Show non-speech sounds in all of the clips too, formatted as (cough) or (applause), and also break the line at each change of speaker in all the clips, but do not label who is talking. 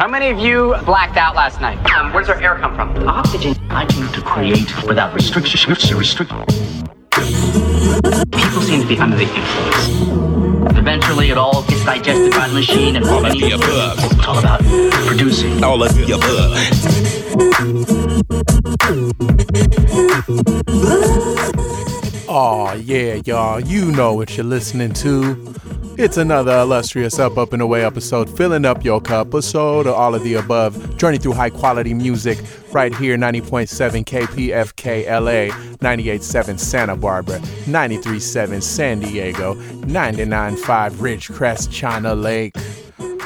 How many of you blacked out last night? Um, where does our air come from?
Oxygen. I came to create without restrictions. Restrict. People seem to be under the influence. Eventually, it all gets digested by the machine, and
all of the above.
It's all about producing.
All of the
above. Oh yeah, y'all. You know what you're listening to. It's another illustrious Up, Up, and Away episode, filling up your cup, episode, of all of the above. Journey through high quality music right here 90.7 KPFK LA, 98.7 Santa Barbara, 93.7 San Diego, 99.5 Ridgecrest, China Lake.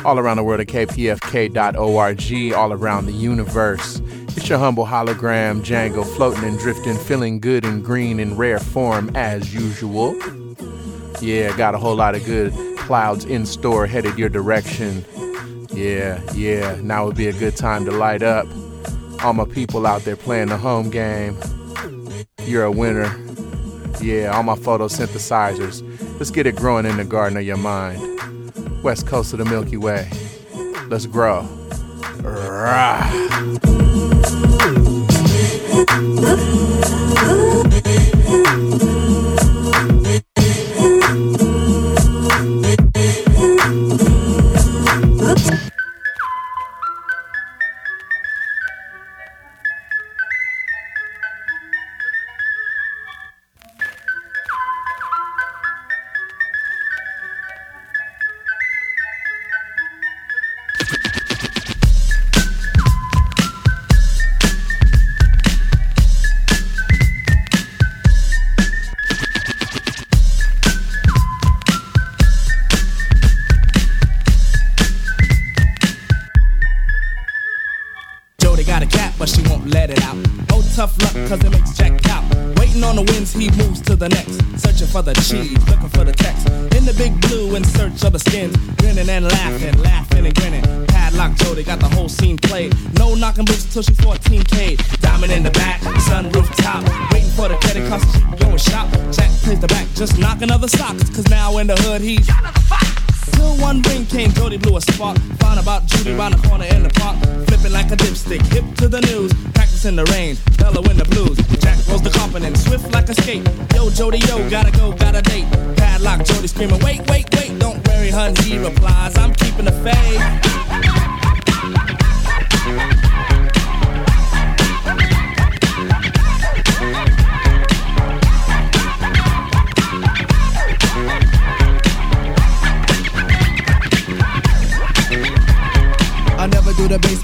All around the world at kpfk.org, all around the universe. It's your humble hologram, Django, floating and drifting, feeling good and green in rare form as usual. Yeah, got a whole lot of good clouds in store headed your direction. Yeah, yeah, now would be a good time to light up. All my people out there playing the home game. You're a winner. Yeah, all my photosynthesizers. Let's get it growing in the garden of your mind. West coast of the Milky Way. Let's grow. Rah.
good. He till one ring came, Jody blew a spark. Found about Judy round the corner in the park, flipping like a dipstick, hip to the news, practicing the rain, bellowing the blues. Jack rolls the carpet swift like a skate. Yo, Jody, yo, gotta go, gotta date. Padlock, Jody screaming, wait, wait, wait, don't worry, hun. He replies, I'm keeping the faith.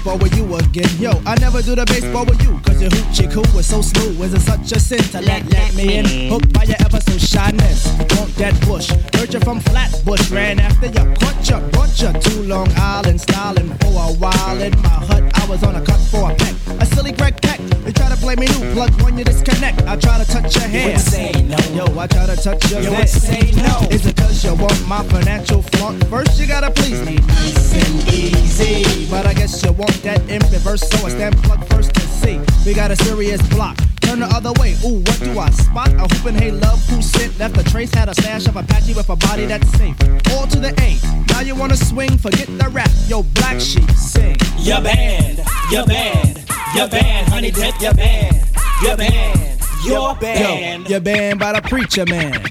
baseball with you again. Yo, I never do the baseball with you, cause your hoochie coo is so smooth. Is it such a sin to let, let me in? Hooked by your ever shyness. Want that bush, heard you from Flatbush, ran after ya, caught ya, caught ya. Too Long Island styling for a while in my hut. I was on a cut for a peck, a silly Greg pack. They try to play me new, plug when you disconnect. I try to touch your hair, you say
no.
Yo, I try to touch your you neck.
say no.
Is it cause you want my financial flaunt? First you gotta please me, nice and easy. But I guess you want that in so I stand plug first to see. We got a serious block turn the other way. Ooh, what do I spot? A hoop and hey love who sent left a trace. Had a stash of Apache with a body that's safe. All to the A. Now you wanna swing? Forget the rap. Yo, black sheep, sing. Your band,
your band, your band, honey dip, your band, your band,
your band.
Yo, your band by the preacher man.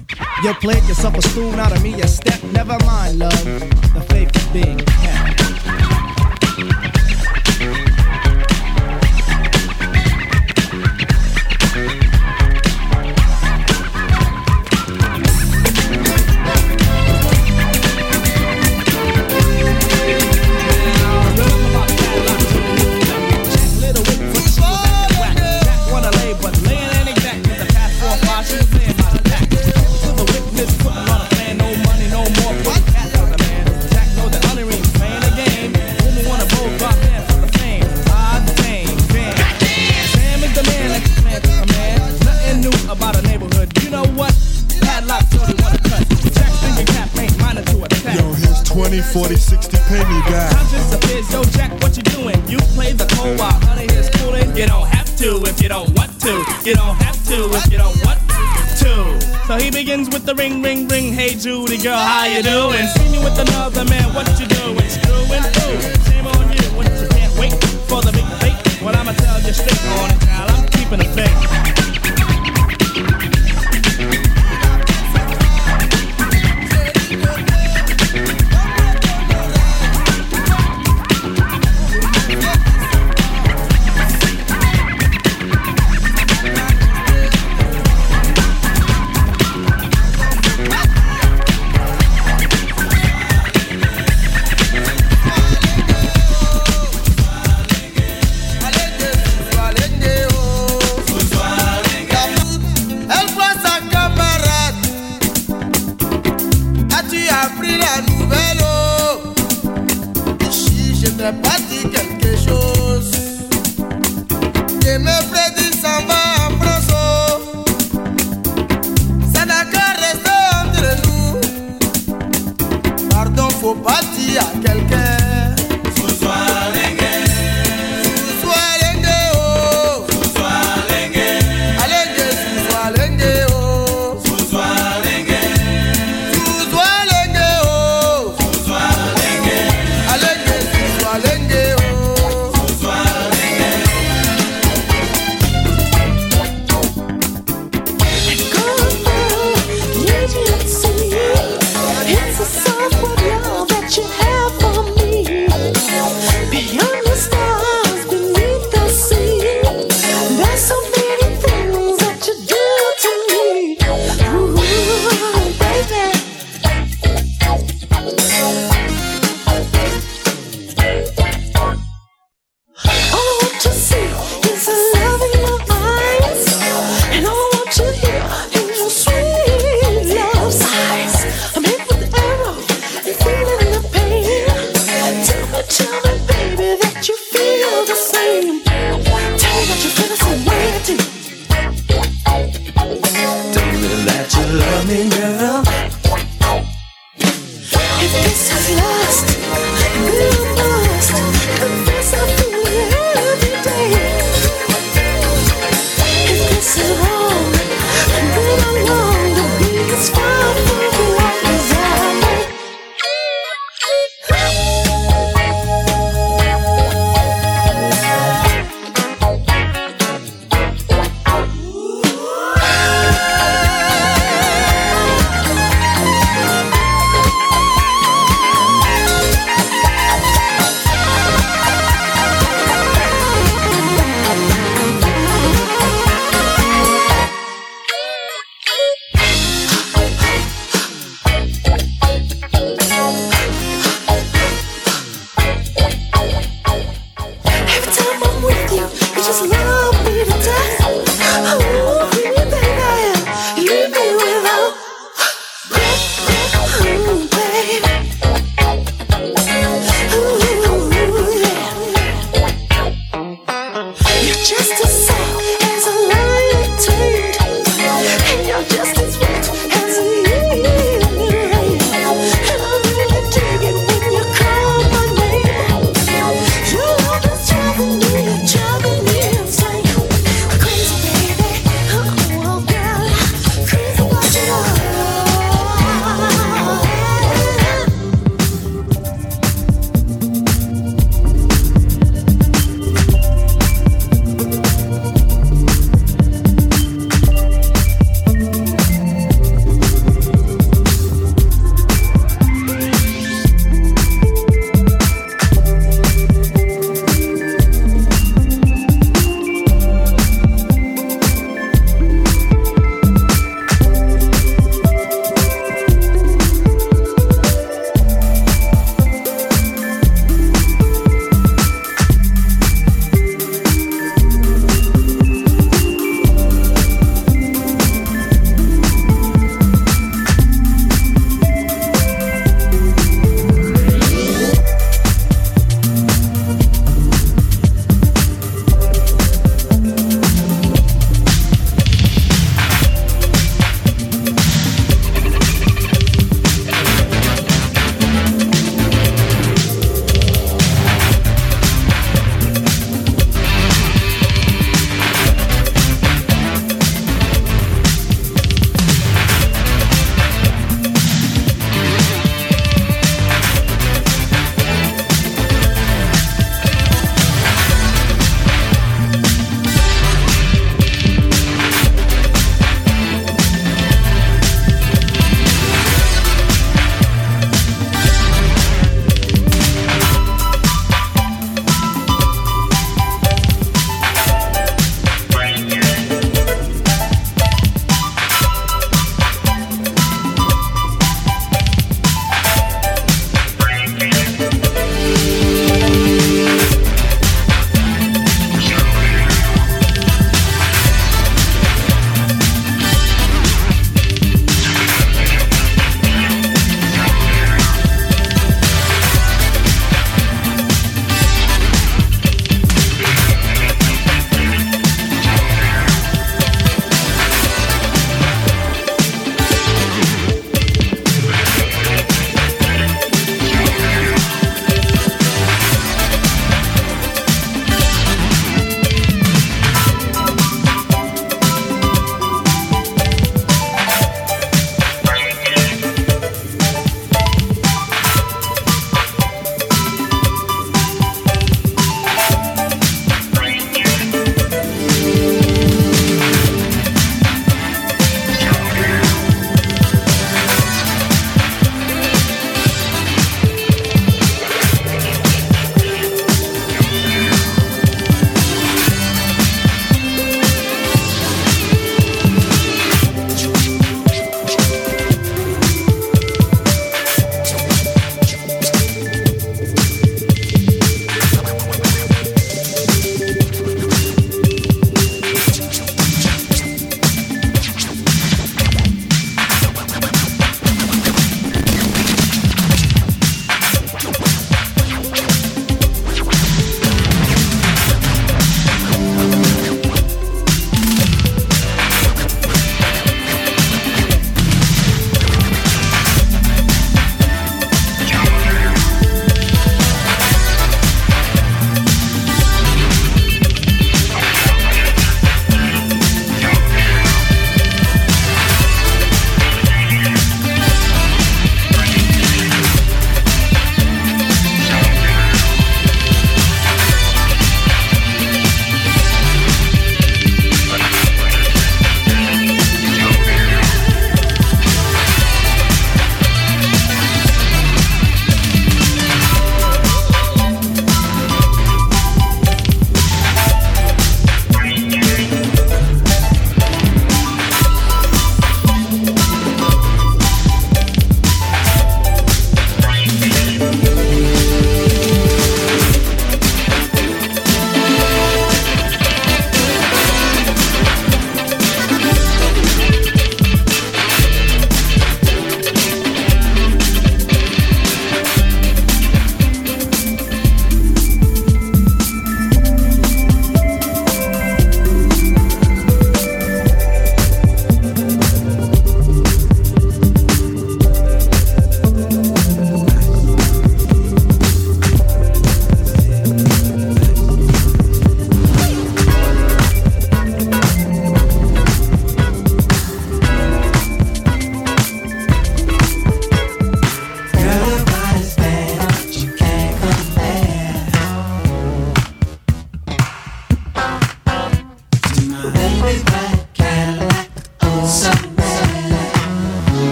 You played yourself a stool, not of me, a step. Never mind, love. The faith big. 40,
60 penny guy. Conscious of biz, yo, Jack, what you doing? You play the co-op. Honey, it's cooling. You don't have to if you don't want to. You don't have to if you don't want to. So he begins with the ring, ring, ring. Hey, Judy, girl, how you doing? See you with another man, what you doing? Screwing through. Shame on you, what
you can't
wait
for the big fake. What I'ma tell you straight on it, pal. I'm keeping a fake.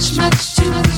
much,
much too much.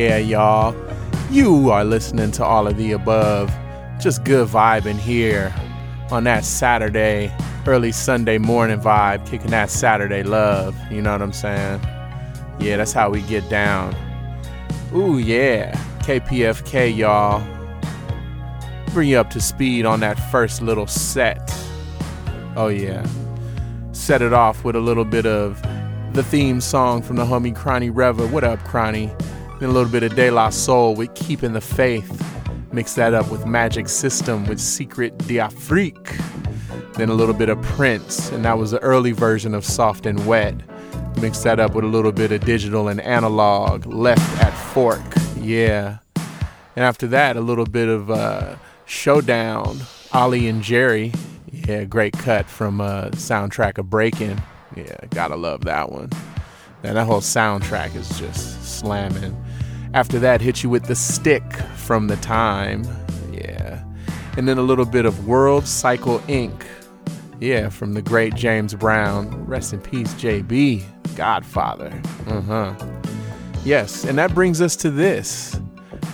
Yeah, y'all. You are listening to all of the above. Just good vibing here on that Saturday, early Sunday morning vibe, kicking that Saturday love. You know what I'm saying? Yeah, that's how we get down. Ooh, yeah. KPFK, y'all. Bring you up to speed on that first little set. Oh, yeah. Set it off with a little bit of the theme song from the homie Cronny Reva. What up, Cronny? Then a little bit of De La Soul with Keeping the Faith. Mix that up with Magic System with Secret d'Afrique. Then a little bit of Prince, and that was the early version of Soft and Wet. Mix that up with a little bit of digital and analog. Left at Fork, yeah. And after that, a little bit of uh, Showdown, Ollie and Jerry. Yeah, great cut from uh, soundtrack of Breaking. Yeah, gotta love that one. And that whole soundtrack is just slamming. After that, hit you with the stick from the time. Yeah. And then a little bit of World Cycle Inc. Yeah, from the great James Brown. Rest in peace, JB, Godfather. Uh huh. Yes, and that brings us to this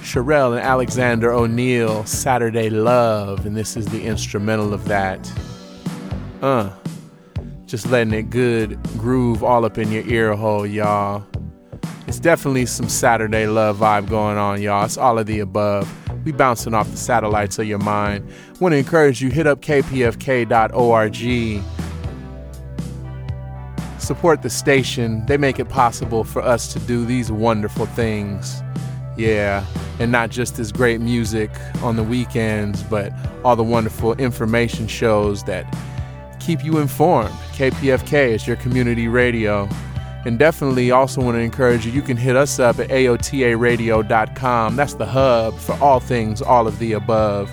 Cherrelle and Alexander O'Neal, Saturday Love, and this is the instrumental of that. Uh, just letting it good groove all up in your ear hole, y'all. It's definitely some Saturday love vibe going on, y'all. It's all of the above. We bouncing off the satellites of your mind. Want to encourage you hit up kpfk.org. Support the station. They make it possible for us to do these wonderful things. Yeah, and not just this great music on the weekends, but all the wonderful information shows that keep you informed. KPFK is your community radio. And definitely also want to encourage you, you can hit us up at AOTARadio.com. That's the hub for all things, all of the above.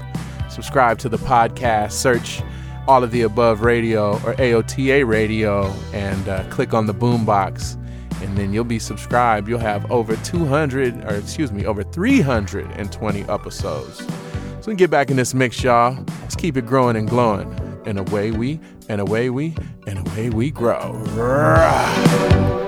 Subscribe to the podcast, search all of the above radio or AOTA radio, and uh, click on the boombox. And then you'll be subscribed. You'll have over 200, or excuse me, over 320 episodes. So we get back in this mix, y'all. Let's keep it growing and glowing. And away we, and away we, and away we grow. all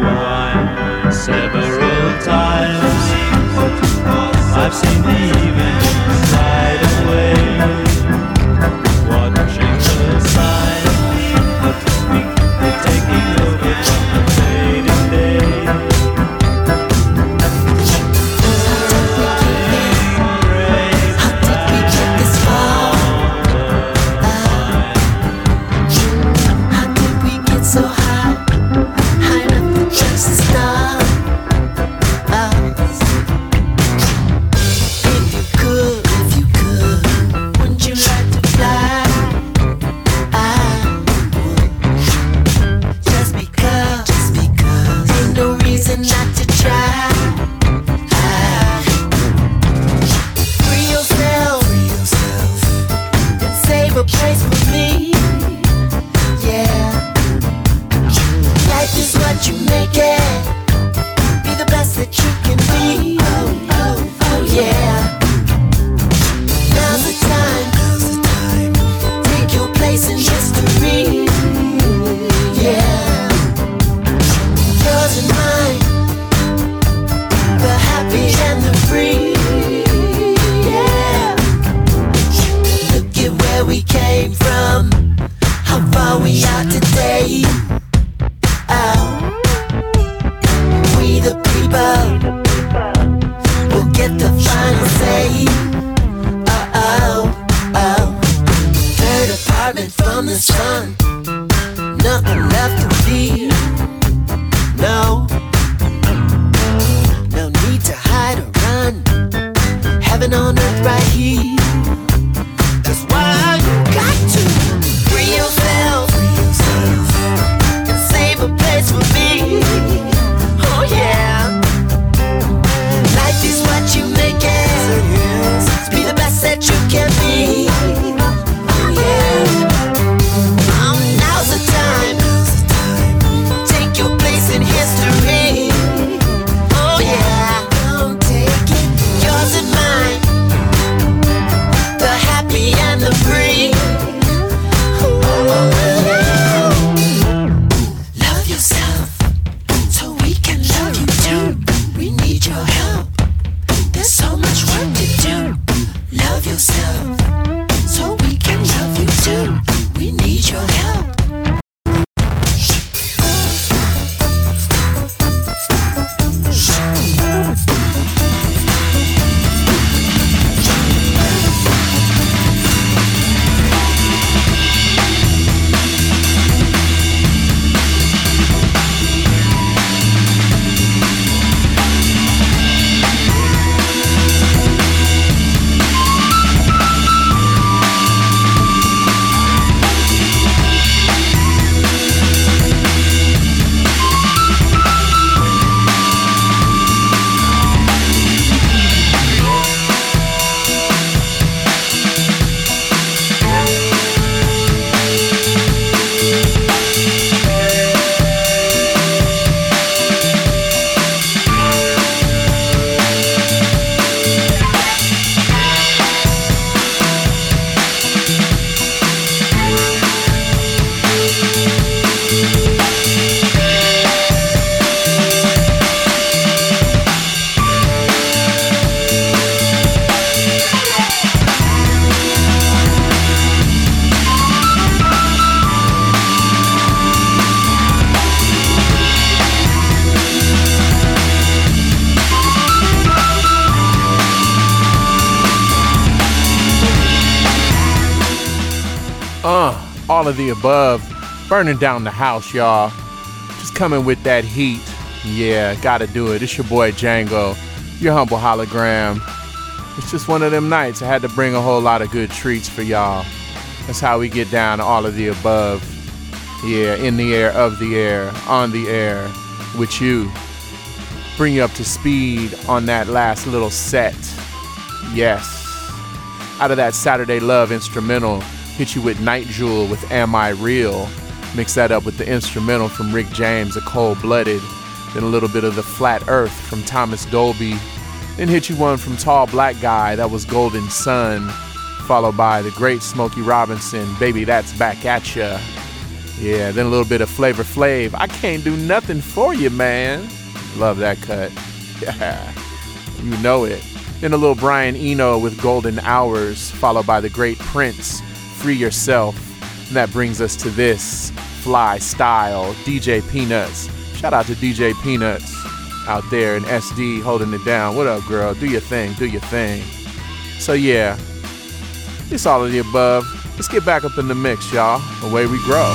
one several times. I've seen the evening. Of the above, burning down the house, y'all. Just coming with that heat. Yeah, gotta do it. It's your boy Django, your humble hologram. It's just one of them nights. I had to bring a whole lot of good treats for y'all. That's how we get down to all of the above. Yeah, in the air, of the air, on the air, with you. Bring you up to speed on that last little set. Yes. Out of that Saturday Love instrumental, hit you with Night Jewel with Am I Real? Mix that up with the instrumental from Rick James, A Cold Blooded. Then a little bit of The Flat Earth from Thomas Dolby. Then hit you one from Tall Black Guy, that was Golden Sun. Followed by the great Smokey Robinson, Baby That's Back At Ya. Yeah, then a little bit of Flavor Flav. I can't do nothing for you, man. Love that cut. Yeah, (laughs) you know it. Then a little Brian Eno with Golden Hours, followed by the great Prince, Free Yourself. And that brings us to this Fly Style, DJ Peanuts. Shout out to DJ Peanuts out there in SD holding it down. What up, girl? Do your thing, do your thing. So, yeah, it's all of the above. Let's get back up in the mix, y'all. Away we grow.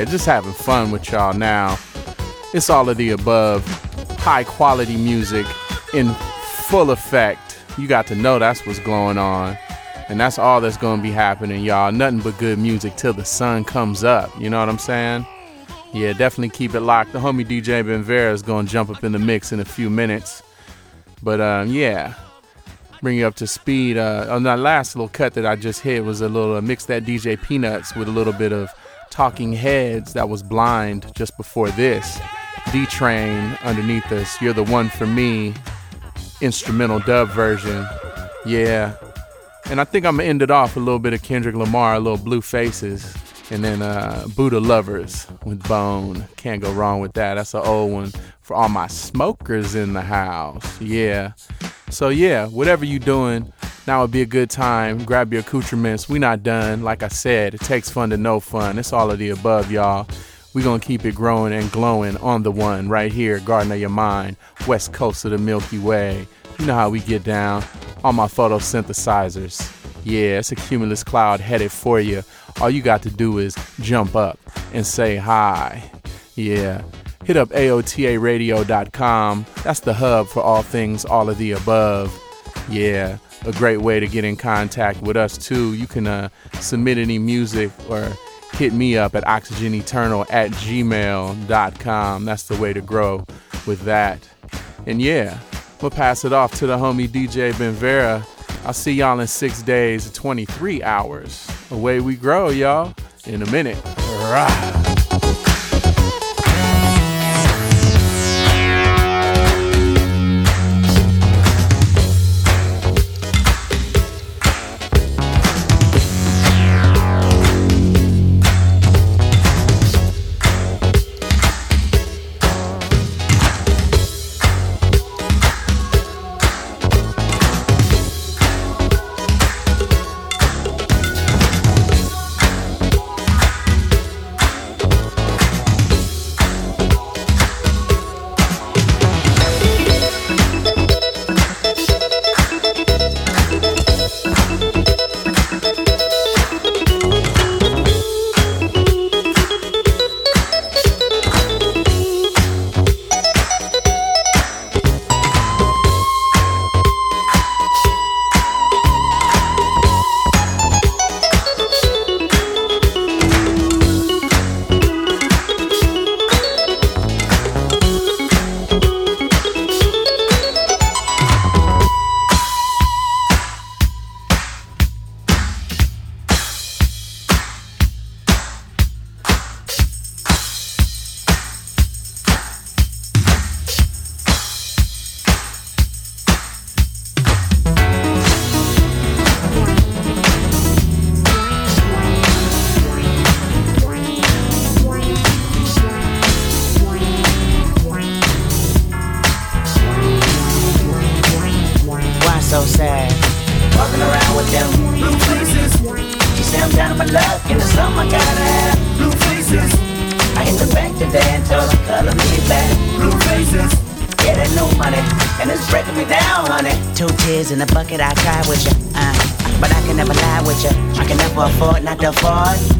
Yeah, just having fun with y'all now. It's all of the above. High quality music in full effect. You got to know that's what's going on. And that's all that's going to be happening, y'all. Nothing but good music till the sun comes up. You know what I'm saying? Yeah, definitely keep it locked. The homie DJ Ben Vera is going to jump up in the mix in a few minutes. But um, yeah, bring you up to speed. Uh, on that last little cut that I just hit was a little uh, mix that DJ Peanuts with a little bit of Talking Heads that was blind just before this. D Train underneath us. You're the one for me. Instrumental dub version. Yeah, and I think I'm gonna end it off a little bit of Kendrick Lamar, a little Blue Faces, and then uh, Buddha Lovers with Bone. Can't go wrong with that. That's an old one for all my smokers in the house. Yeah. So yeah, whatever you doing, now would be a good time. Grab your accoutrements. We not done. Like I said, it takes fun to know fun. It's all of the above, y'all. We gonna keep it growing and glowing on the one right here, Garden of Your Mind, west coast of the Milky Way. You know how we get down on my photosynthesizers. Yeah, it's a cumulus cloud headed for you. All you got to do is jump up and say hi. Yeah. Hit up AOTARadio.com. That's the hub for all things all of the above. Yeah, a great way to get in contact with us too. You can uh, submit any music or hit me up at oxygeneternal at gmail.com. That's the way to grow with that. And yeah, We'll pass it off to the homie DJ Ben Vera. I'll see y'all in six days, 23 hours. Away we grow, y'all, in a minute. Rah.
reasons. Yeah, that new money, and it's breaking me down, honey. Two tears in a bucket, I cry with you. Uh, but I can never lie with you. I can never afford not to afford.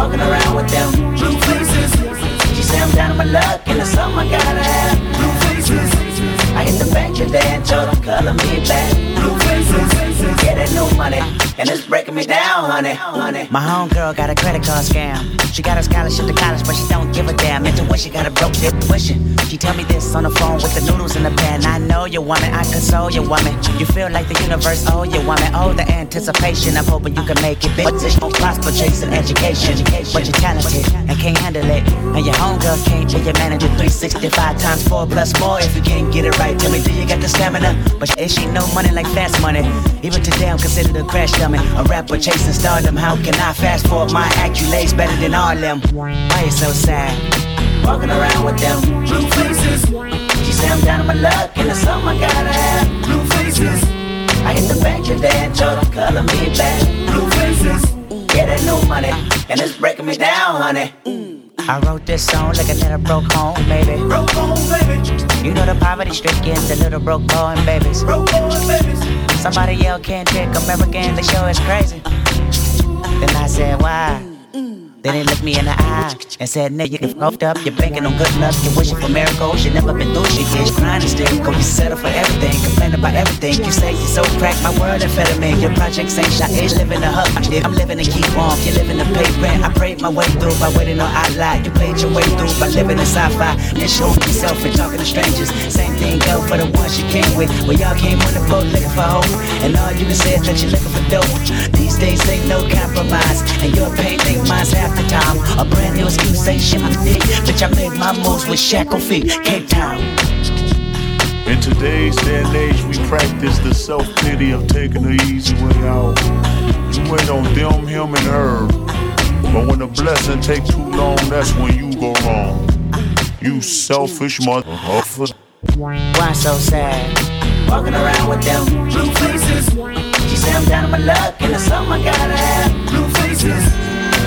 Walking around with them blue faces. She say I'm down on my luck, and it's something I gotta have. Blue faces. I hit the bank today and told them color me back. Blue faces. Yeah, that new money, and it's breaking me down, honey. honey. My homegirl got a credit card scam. She got a scholarship to college, but she don't give a damn. Intuition she got a broke dip wishing. She tell me this on the phone with the noodles in the pan. I know you woman, I console you woman. You feel like the universe oh you woman. Oh, the anticipation. I'm hoping you can make it big. But you won't prosper chasing education. But you're talented and can't handle it. And your homegirl can't be your manager 365 times 4 4. If you can't get it right, tell me, do you got the stamina? But it ain't no money like fast money. Even today, I'm considered a crash dummy. A rapper chasing stardom. How can I fast forward my accolades better than all them? Why you so sad? Walking around with them blue faces. She say I'm down on my luck, and it's something I gotta have. Blue faces. I hit the bank today told them color me back. Blue faces. Yeah, that new money, and it's breaking me down, honey. I wrote this song like a little broke home, baby. Broke home, baby. You know the poverty stricken, the little broke boy and babies. Broke and babies. Somebody yell, can't take American, the show is crazy. Then I said, why? Then they looked me in the eye and said, nigga, you fucked up, you're banking on good luck, you're wishing for miracles, you never been through shit, you're and still. Go, you settle for everything, complain about everything, you say you're so cracked, my world amphetamine, your projects ain't shot, age living the hub, I'm living to keep warm, you're living to pay rent, I prayed my way through by waiting on outline, you played your way through by living in sci-fi, and showing yourself and talking to strangers, same thing go for the ones you came with, well y'all came on the boat looking for hope, and all you can say is that you're looking for dope, these days ain't no compromise, and your pain ain't mine's half the time. A brand new excuse ain't shit my dick. Bitch, I made my moves with shackle feet. Cape Town.
In today's day and age, we practice the self pity of taking the easy way out. You wait on them, him, and her. But when the blessing take too long, that's when you go wrong. You selfish motherfucker.
Why so sad? Walking around with them blue faces. She say I'm down on my luck, and it's something I gotta have. Blue faces.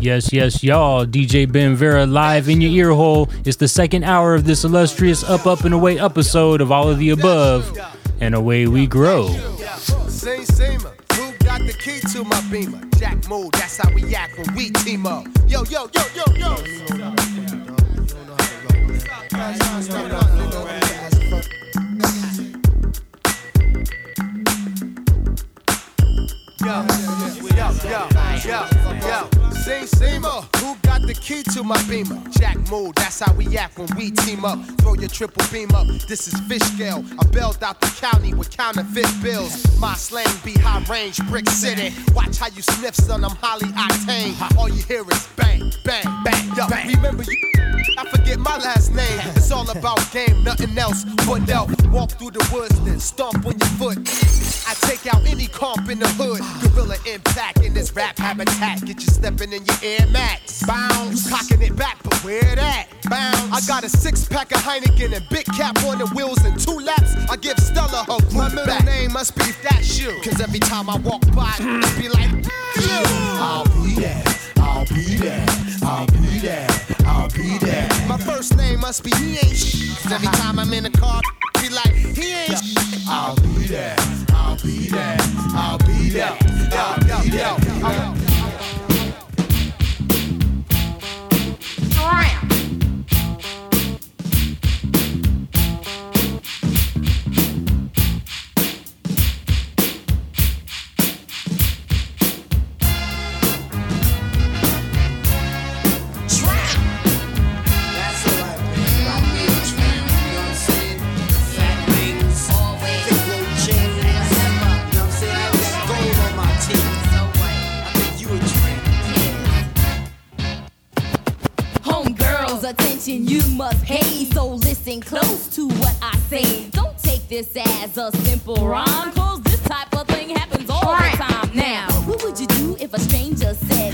Yes, yes, y'all. DJ Ben Vera live in your ear hole. It's the second hour of this illustrious Up, Up, and Away episode of All of the Above. And away we grow.
Same, same. Got the key to my beamer? Jack move, that's how we act when we team up. Yo, yo, yo, yo, yo. Yo, yo, yo, yo, yo. Same. Who got the key to my beamer? Jack move, that's how we act when we team up. Throw your triple beam up. This is fish scale. I bailed out the county with counterfeit bills. My slang be high range, brick city. Watch how you sniff, son. I'm highly octane. All you hear is bang, bang, bang. Yo, remember you. I forget my last name. It's all about game, nothing else but out. Walk through the woods, then stomp on your foot. I take out any comp in the hood. Gorilla impact in this rap habitat. Get you stepping in your Air Max. Bounce. You cocking it back, but where that? Bounce. I got a six pack of Heineken and big cap on the wheels and two laps. I give Stella her My middle back. name must be that shoe. Cause every time I walk by, it be like, I'll be there. I'll be there. I'll be there. I'll be there. My first name must be he ain't sh- every time I'm in the car, be like, he ain't sh- I'll be there. I'll be there. I'll be there. I'll be there.
Homegirls, this as a simple rhyme, cause this type of thing happens all the time. Now, what would you do if a stranger said,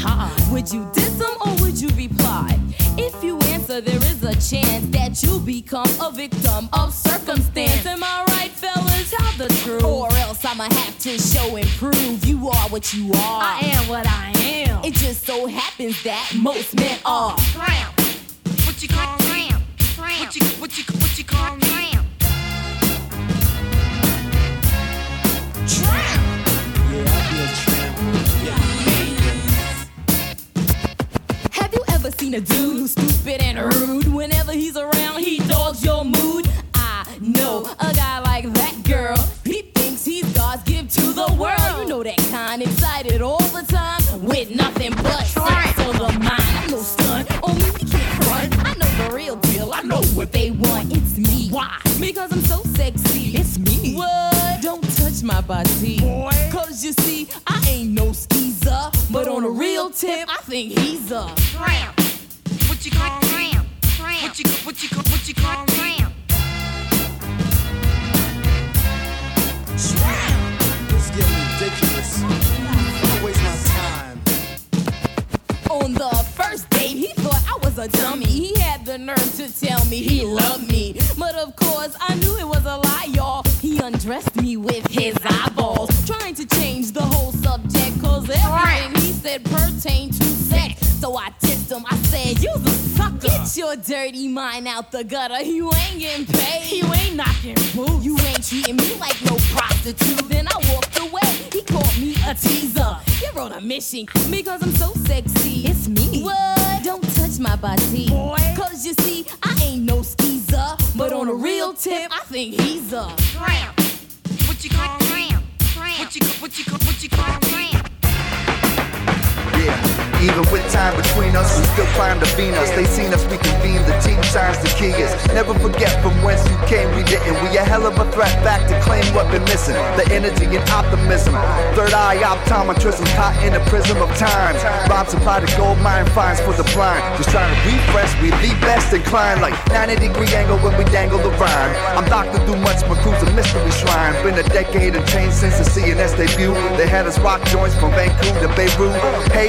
Would you diss them or would you reply? If you answer, there is a chance that you'll become a victim of circumstance. Am I right, fellas? Tell the truth. Or else I'ma have to show and prove you are what you are. I am what I am. It just so happens that most men are.
What you call tramp?
What you, what you, what you call me?
Have you ever seen a dude who's stupid and rude? Whenever he's around, he dogs your mood. I know a guy like that girl. He thinks he's God's gift to the world. You know that kind, excited all the time with nothing but sex on the mind. I'm no stunt, on me we can't front. I know the real deal. I know what they want. It's me. Why? Because I'm so sexy. It's me. What? Don't touch my body. Boy. Cause you see, I ain't no. But on a real tip, I think he's a tramp.
What you call me? What you, what you, call what you call me?
It's getting ridiculous. Don't waste my time.
On the first date, he thought I was a dummy. He had the nerve to tell me he loved me. But of course, I knew it was a lie, y'all. He undressed me with his eyeballs, trying to change the whole subject. Cause everything he said pertained to sex. So I dissed him. I said, You the sucker. Get your dirty mind out the gutter. You ain't getting paid. You ain't knocking boots. You ain't treating me like no prostitute. Then I walked away. He called me a teaser. You're on a mission Me because I'm so sexy. It's me. What? Don't touch my body. Boy. Cause you see, I ain't no skeezer. But on a real tip, I think he's a tramp.
What you call me? What you, call? what you, what you call me?
Yeah, even with time between us, we still climb the Venus. They seen us, we convene. The team signs the key is never forget from whence you came. We didn't. We a hell of a threat back to claim what been missing. The energy and optimism. Third eye optometrism caught in the prism of time. Bob supply the gold mine finds for the blind. Just trying to refresh. We the best inclined like 90 degree angle when we dangle the rhyme. I'm Doctor Do Much, my crew's a mystery shrine. Been a decade and change since the CNS debut. They had us rock joints from Vancouver to Beirut.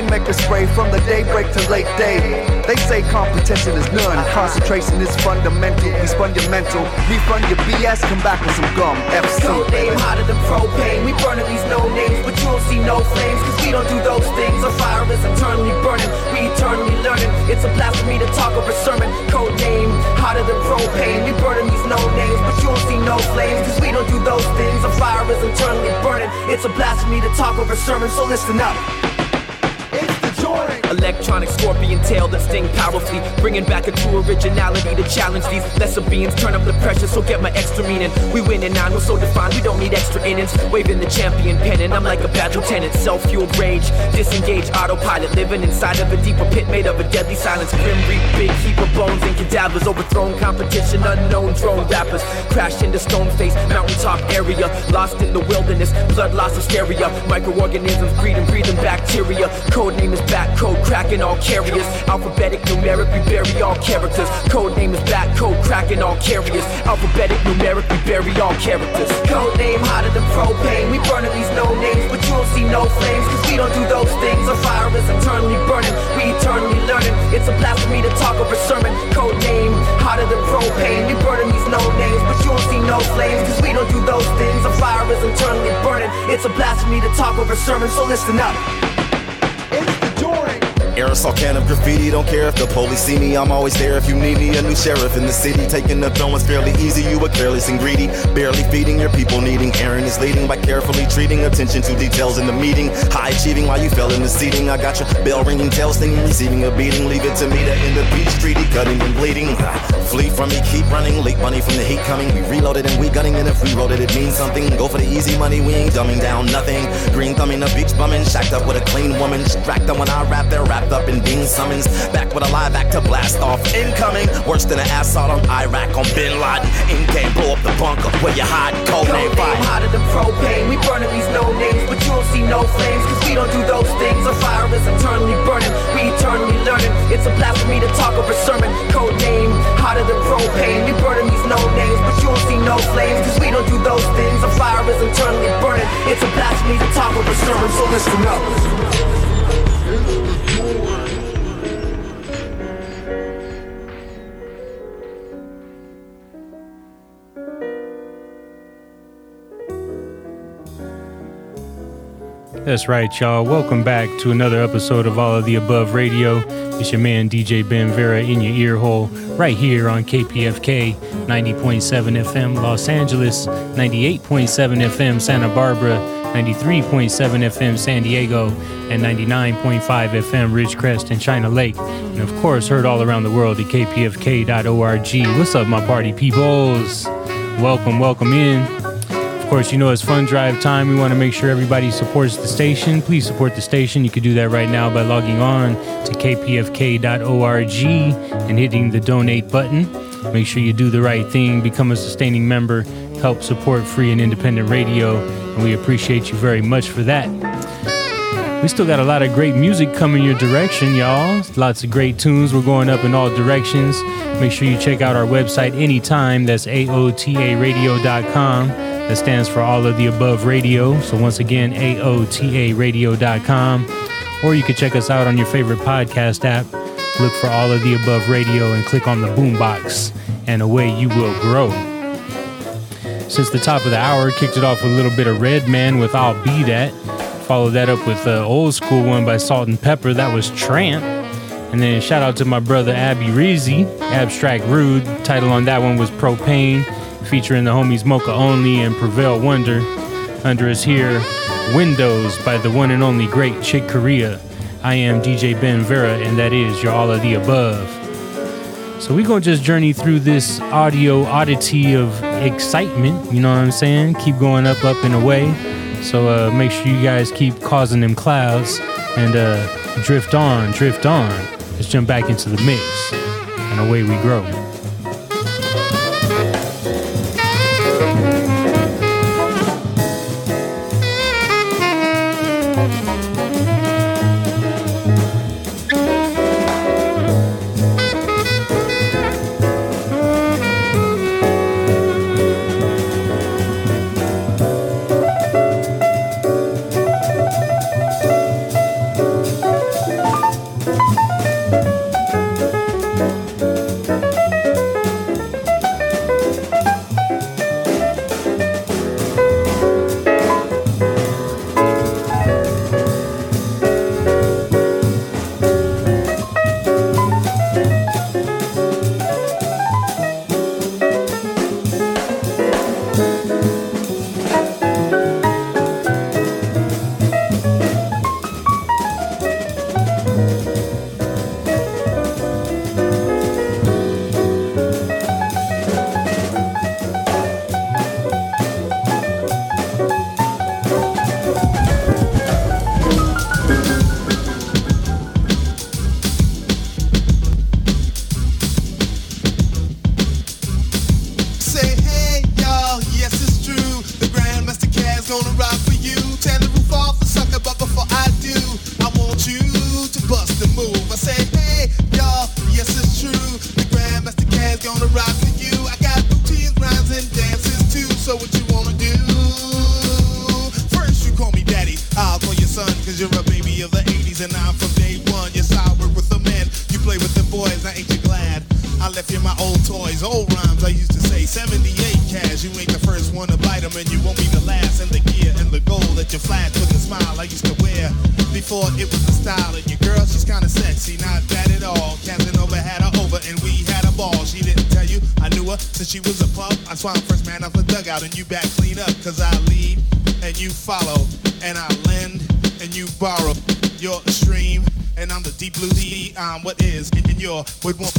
Haymaker spray from the daybreak to late day. They say competition is none. Concentration is fundamental. We spun your mental. Refund your BS. Come back with some gum. F
So name hotter than propane. We burning these no names, but you don't see no flames. Cause we don't do those things. Our fire is eternally burning. We eternally learning. It's a blasphemy to talk over sermon. Code name hotter than propane. We burning these no names, but you don't see no flames. Cause we don't do those things. Our fire is eternally burning. It's a blasphemy to talk over sermon. So listen up. Electronic scorpion tail that sting powerfully, bringing back a true originality to challenge these lesser beings. Turn up the pressure, so get my extra meaning. We win and nine, we're so defined, we don't need extra innings. Waving the champion pennant, I'm like a bad lieutenant. Self-fueled rage, disengage autopilot, living inside of a deeper pit made of a deadly silence. Grim reap, big heap of bones and cadavers, overthrown competition, unknown drone rappers. Crash into stone face, mountaintop area, lost in the wilderness, blood loss hysteria. Microorganisms breeding, breathing bacteria. Code name is Bat Code, cracking all carriers. Alphabetic, numeric, we bury all characters. Code name is black Code, cracking all carriers. Alphabetic, numeric, we bury all characters. Code name hotter than propane. We burning these no names, but you don't see no flames. Cause we don't do those things. Our fire is eternally burning. We eternally learning. It's a blasphemy to talk over sermon. Code name hotter than propane. We burning these no names, but you don't see no flames. Cause we don't do those things. Our fire is eternally burning. It's a blasphemy to talk over sermon. So listen up.
Aerosol can of graffiti, don't care if the police see me. I'm always there if you need me. A new sheriff in the city, taking the throne was fairly easy. You were careless and greedy, barely feeding your people needing. Aaron is leading by carefully treating attention to details in the meeting. High achieving while you fell in the seating. I got your bell ringing, tail stinging, receiving a beating. Leave it to me to end the peace treaty, cutting and bleeding. Flee from me, keep running. Late money from the heat coming. We reloaded and we gunning, and if we wrote it, it means something. Go for the easy money, we ain't dumbing down nothing. Green thumbing, a beach bumming, shacked up with a clean woman. Strapped up when I rap, they're wrapped up in being summons. Back with a live act to blast off. Incoming, worse than an assault on Iraq on Bin Laden. In game, blow up the bunker where you hide. Cold
Code
name
name
fire.
hotter than propane. We burning these no names, but you don't see no flames. Cause we don't do those things. Our fire is eternally burning. We eternally learning. It's a blasphemy to talk over sermon. Code name hotter than propane. We burning these no names, but you don't see no flames. Cause we don't do those things. Our fire is eternally burning. It's a blasphemy to talk over sermon. So listen
That's right, y'all. Welcome back to another episode of All of the Above Radio. It's your man DJ Ben Vera in your ear hole, right here on KPFK 90.7 FM Los Angeles, 98.7 FM Santa Barbara, 93.7 FM San Diego, and 99.5 FM Ridgecrest and China Lake. And of course, heard all around the world at kpfk.org. What's up, my party peoples? Welcome, welcome in. Course, you know it's fund drive time. We want to make sure everybody supports the station. Please support the station. You can do that right now by logging on to kpfk.org and hitting the donate button. Make sure you do the right thing, become a sustaining member, help support free and independent radio, and we appreciate you very much for that. We still got a lot of great music coming your direction, y'all. Lots of great tunes. We're going up in all directions. Make sure you check out our website anytime. That's AOTARadio.com. That stands for All of the Above Radio. So once again, AOTARadio.com. Or you can check us out on your favorite podcast app. Look for All of the Above Radio and click on the boombox, and away you will grow. Since the top of the hour, kicked it off with a little bit of Redman with I'll Be That. Followed that up with the old school one by Salt-N-Pepa. That was Tramp. And then shout out to my brother Abby Reezy, Abstract Rude. Title on that one was Propane, featuring the homies Moka Only and Prevail Wonder. Under us here, Windows by the one and only great Chick Corea. I am DJ Ben Vera, and that is your all of the above. So we gonna just journey through this audio oddity of excitement. You know what I'm saying? Keep going up, up and away. So uh, make sure you guys keep causing them clouds and uh, drift on, drift on. Let's jump back into the mix, and away we grow.
Gonna rock for you. Tear the roof off the sucker, but before I do, I want you to bust the move. She was a pup. I swam first man off the dugout, and you back clean up, cause I lead and you follow, and I lend and you borrow. You're a stream, and I'm the deep blue sea. I'm what is, and you're what wants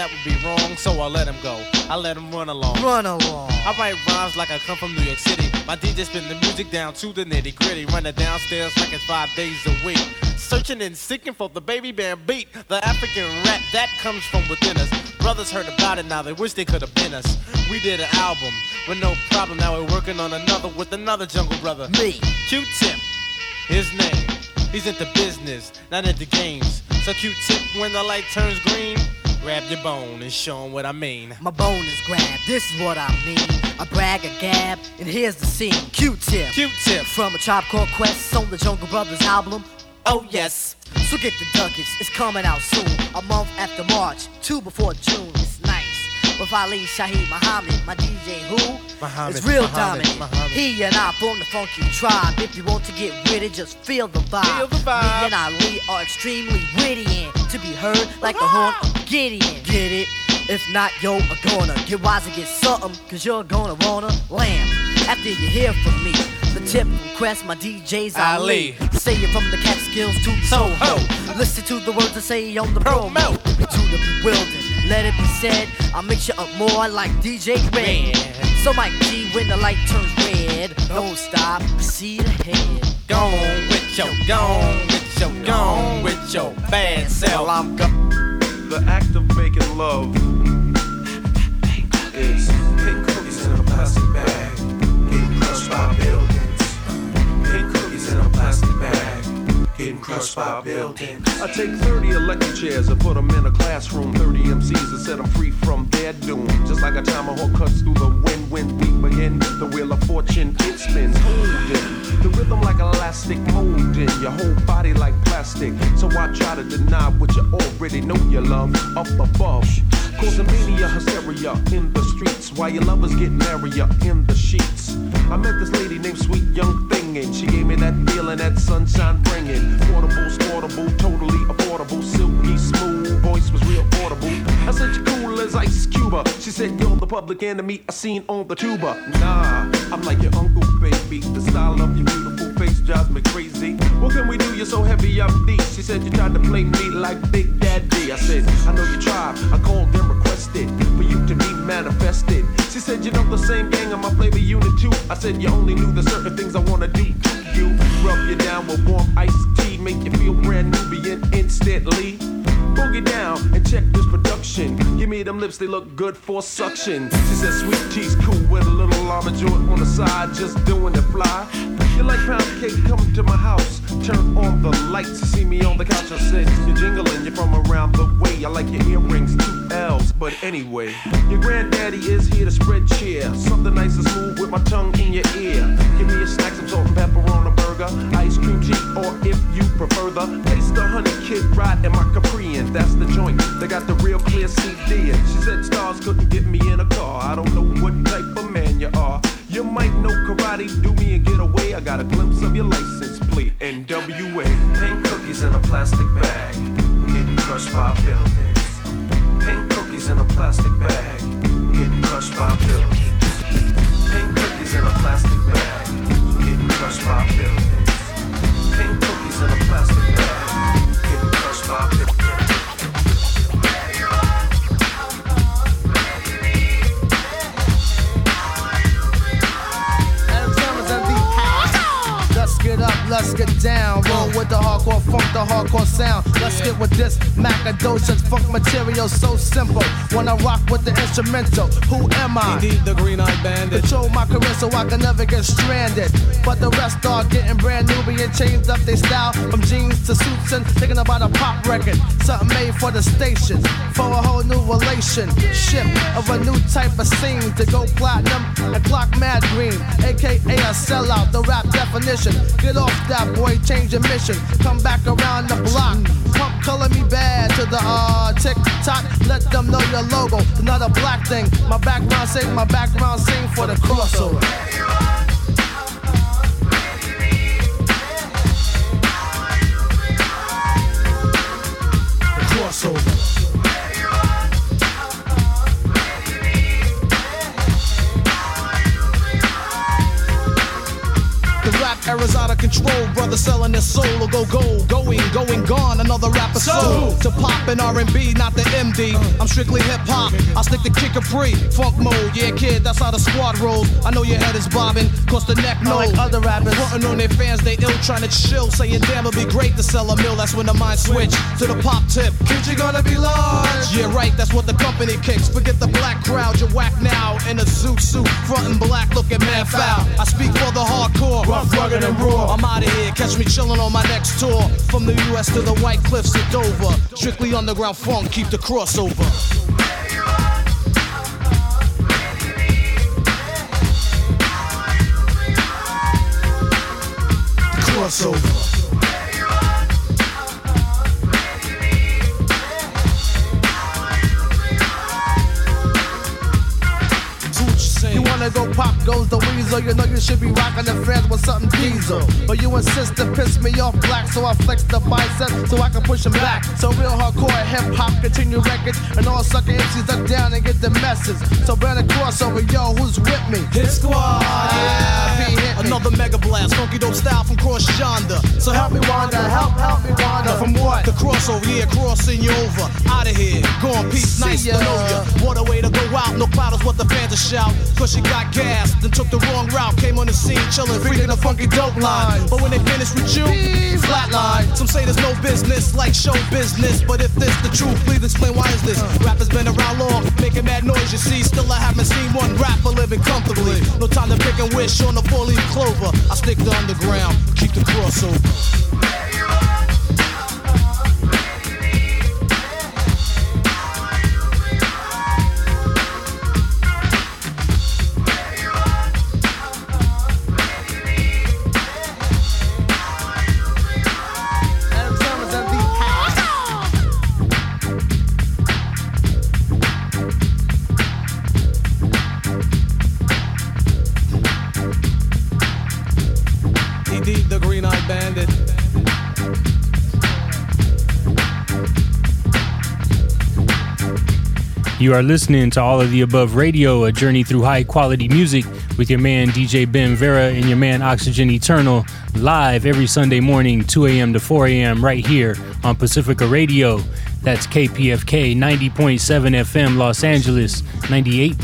that would be wrong, so I let him go. I let him run along.
Run along.
I write rhymes like I come from New York City. My DJ spin the music down to the nitty gritty. Running downstairs like it's five days a week. Searching and seeking for the baby band beat. The African rap that comes from within us. Brothers heard about it now, they wish they could have been us. We did an album with no problem. Now we're working on another with another jungle brother.
Me.
Q-Tip, his name. He's into business, not into games. So Q-Tip, when the light turns green, grab your bone and show 'em what I mean.
My bone is grabbed, this is what I mean. I brag a gab, and here's the scene. Q-tip.
Q-tip.
From a Tribe Called Quest on the Jungle Brothers album. Oh yes. So get the ducats, it's coming out soon. A month after March, two before June. It's nice. With Ali Shaheed Muhammad, my DJ who?
Muhammad,
It's real
Muhammad,
dominant.
Muhammad.
He and I form the funky tribe. If you want to get with it, just feel the vibe.
Feel the vibe.
Me and Ali are extremely witty and to be heard like the horn of Gideon. Get it? If not, yo, I'm gonna get wise and get something, cause you're gonna wanna lamb. After you hear from me, the tip request, my DJ's Ali.
Ali.
Say it from the Catskills to the Soho. Listen to the words I say on the promo. To the bewildered, let it be said, I mix you up more like DJ Red. So Mike G, when the light turns red, don't stop, proceed ahead.
Gone with your, gone with your, gone with your bad self.
I'm go- the act of making love. Is pink cookies in a plastic bag, getting crushed by buildings. Pink cookies in a plastic bag, getting crushed by buildings. I take 30 electric chairs and put them in a classroom. 30 MCs and set them free from their doom. Just like a tomahawk cuts through the wind when we begin. The wheel of fortune, it spins, holding. The rhythm like elastic molding your whole body like plastic. So I try to deny what you already know you love up above. Causing mania hysteria in the streets while your lovers get merrier in the sheets. I met this lady named Sweet Young Thing and she gave me that feeling that sunshine bringing. Portable, sportable, totally affordable, silky smooth. Voice was real audible. I said you cool as Ice Cuba. She said you're the public enemy I seen on the tuba. Nah, I'm like your uncle, baby. The style of your beautiful face drives me crazy. What can we do? You're so heavy, I'm deep. She said you tried to play me like Big Daddy. I said I know you tried. I called and requested for you to be manifested. She said you know the same gang on my flavor unit too. I said you only knew the certain things I wanna do to you. Rub you down with warm iced tea, make you feel brand new, being instantly. Boogie down and check this production. Give me them lips, they look good for suction. She said sweet tea's cool with a little llama joint on the side, just doing it fly. You like pound cake, come to my house. Turn on the lights, see me on the couch. I said, You're jingling, you're from around the way. I like your earrings, two L's, but anyway. Your granddaddy is here to spread cheer. Something nice and smooth with my tongue in your ear. Give me a snack, some salt and pepper on a burger. Ice cream tea, or if you prefer the taste the honey kid ride in my Capri. And that's the joint. They got the real clear CD. And she said stars couldn't get me in a car. I don't know what type of man you are. You might know karate, do me and get away. I got a glimpse of your license plate, NWA. Pink cookies in a plastic bag, getting crushed by buildings. Pink cookies in a plastic bag, getting crushed by buildings. Pink cookies in a plastic bag, getting crushed by buildings.
Get down. Roll with the hardcore funk, the hardcore sound. Let's get with this Macadocious funk material so simple. When I rock with the instrumental, who am I?
Indeed, the green eyed bandit.
Control my career so I can never get stranded. But the rest are getting brand new, being changed up their style from jeans to suits and thinking about a pop record. Something made for the station, for a whole new relationship of a new type of scene to go platinum and clock mad green, aka a sellout. The rap definition. Get off that boy, change your mission. Come back around the block. Pump color me bad to the uh tick tock. Let them know your logo. Not a black thing. My background sing, my background sing for the crossover. Era's out of control. brother selling their soul or go gold, going, going gone. Another rapper soul to pop and R&B, not the MD. I'm strictly hip hop. I stick to kick a free, funk mode. Yeah, kid, that's how the squad rolls. I know your head is bobbing, cause the neck knows. Like other rappers, putting on their fans, they ill trying to chill, saying damn it'd be great to sell a mill. That's when the mind switch to the pop tip. Kid, you gonna be large. Yeah, right. That's what the company kicks. Forget the black crowd, you're whack now in a zoot suit, frontin' black, looking man foul. I speak for the hardcore, rough, rugged, I'm out of here, catch me chillin' on my next tour. From the US to the White Cliffs of Dover. Strictly underground funk, keep the crossover. Crossover. Go pop goes the weasel. You know you should be rocking the fans with something diesel. But you insist to piss me off black, so I flex the bicep so I can push them back. So real hardcore hip hop continue records, and all sucker MCs duck down and get the message. So burn a crossover, yo, who's with me? Hit squad, yeah, hit. Another mega blast, funky dope style from cross yonder. So help me wander, help, help me wander. From what? The crossover, yeah, crossing you over. Out of here, gone, peace,
See
nice
ya.
to know ya. What a way to go out, no cloud what the fans are shout. Cause she got gas, then took the wrong route, came on the scene, chillin', freaking a funky dope line. But when they finish with you, flatline. Some say there's no business like show business, but if this the truth, please explain why is this? Uh. Rappers been around long, making mad noise, you see. Still, I haven't seen one rapper living comfortably. No time to pick and wish on the four leaf clover. I stick to underground, keep the crossover.
You are listening to all of the above radio, a journey through high quality music with your man DJ Ben Vera and your man Oxygen Eternal, live every Sunday morning, 2 a.m. to 4 a.m. right here on Pacifica Radio. That's KPFK 90.7 FM Los Angeles, 98.7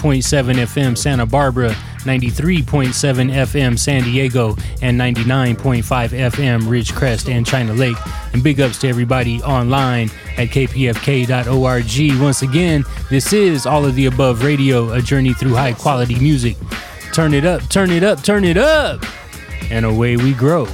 FM Santa Barbara, 93.7 FM San Diego, and 99.5 FM Ridgecrest and China Lake. And big ups to everybody online at kpfk.org. Once again, this is All of the Above Radio, a journey through high quality music. Turn it up, turn it up, turn it up, and away we grow.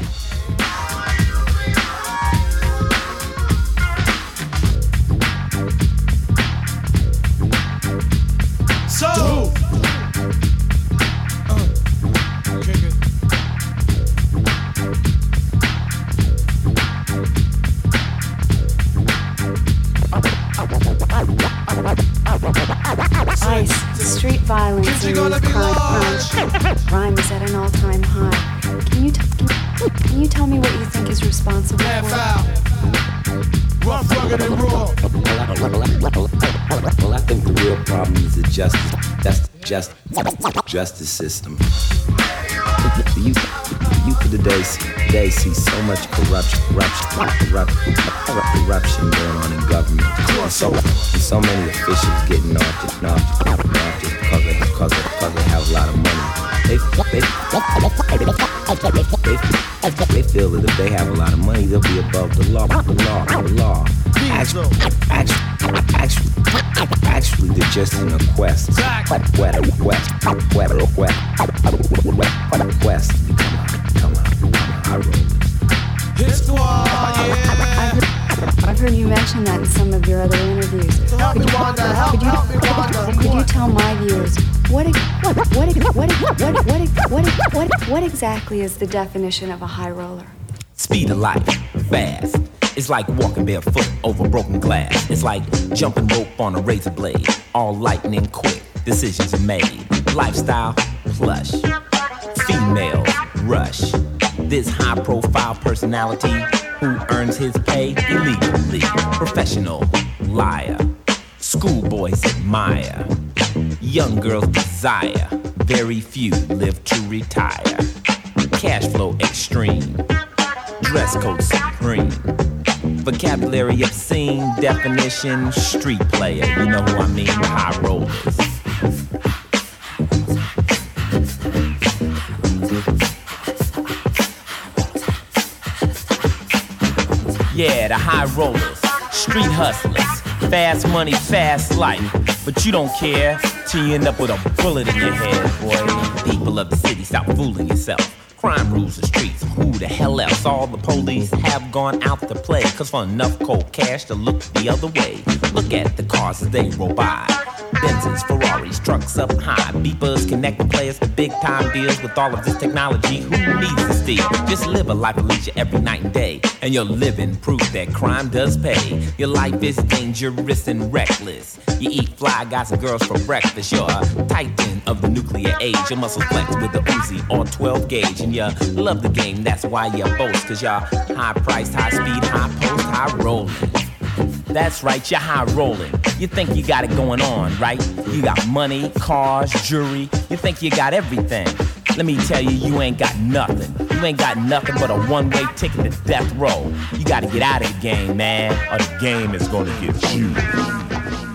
Justice system. The youth, the youth of the day, they see so much corruption, corruption, corruption, corruption going on in government. So, so many officials getting off just, off just, off just because they, because they, because they have a lot of money. They, they, they, they feel that if they have a lot of money, they'll be above the law. The law, the law. Actually, actually, actually, actually, they're just in a quest. Quest, a high roller.
Hit squad, yeah.
I've heard you mention that in some of your other interviews.
Help me wander, help,
could you,
help me wander.
could you tell my viewers what what what what what what what what what exactly is the definition of a high roller?
Speed of light, fast. It's like walking barefoot over broken glass. It's like jumping rope on a razor blade. All lightning quick, decisions are made. Lifestyle, plush. Female, rush. This high profile personality who earns his pay illegally. Professional, liar. Schoolboys admire. Young girls desire. Very few live to retire. Cash flow extreme. dress code supreme. Vocabulary obscene, definition street player. You know who I mean? High rollers. Yeah, the high rollers, street hustlers, fast money, fast life. But you don't care till you end up with a bullet in your head, boy. People of the city, stop fooling yourself. Crime rules the streets. Who the hell else? All the police have gone out to play. Cause for enough cold cash to look the other way. Look at the cars as they roll by. Benzes, Ferraris, trucks up high. Beepers connecting players to big time deals with all of this technology. Who needs to steal? Just live a life of leisure every night and day. And your living proof that crime does pay. Your life is dangerous and reckless. You eat fly guys and girls for breakfast. You're a titan of the nuclear age. Your muscles flex with the Uzi or 12 gauge. And you love the game, that's why you boast. Cause you're high priced, high speed, high post, high rolling. That's right, you're high rolling. You think you got it going on, right? You got money, cars, jewelry. You think you got everything. Let me tell you, you ain't got nothing. You ain't got nothing but a one way ticket to death row. You gotta get out of the game, man, or the game is gonna
get you.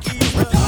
Jesus.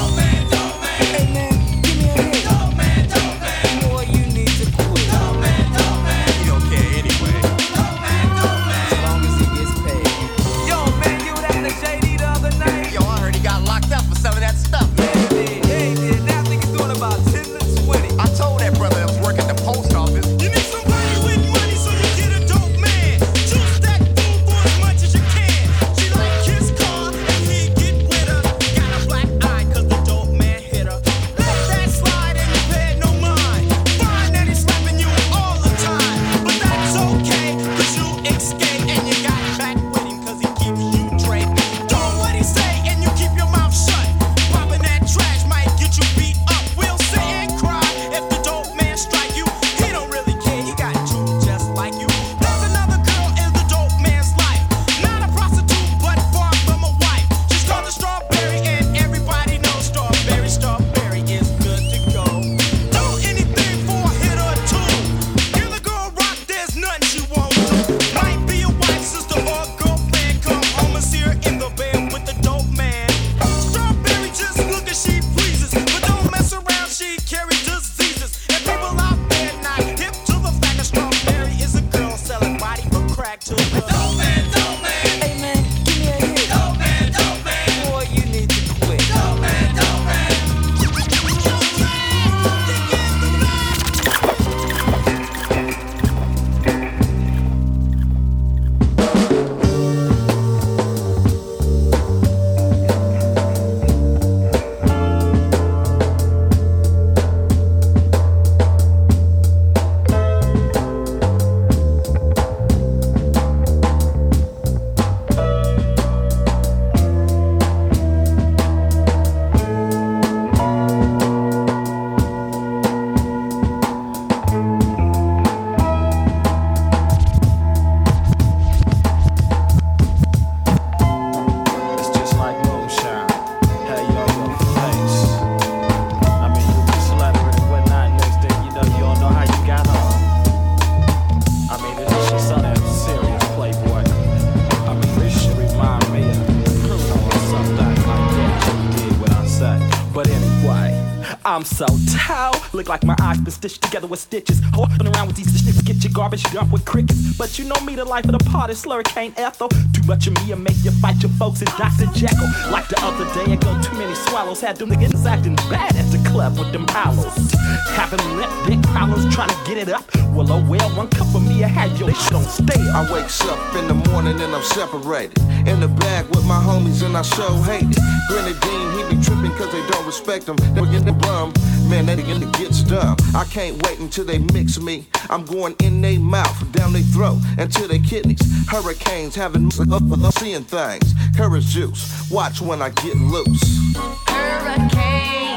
I'm so tall, look like my eyes been stitched together with stitches. Hopping around with these stitches, get your garbage dumped with crickets. But you know me, the life of the party, slurricane Ethel. Too much of me I make you fight your folks. It's Dr. Jekyll. Like the other day, I go too many swallows. Had them niggas acting bad at the club with them hollows. Having lip big problems trying to get it up. Well, oh well, one cup of me, I had your shit on stay.
I wakes up in the morning and I'm separated. In the bag with my homies and I show hate it. Grenadine, he be tripping cause they don't respect him. They get the bum, man, they begin to get dumb. I can't wait until they mix me. I'm going in their mouth, down their throat, into their kidneys. Hurricanes having seeing things. Courage juice, watch when I get loose.
Hurricane.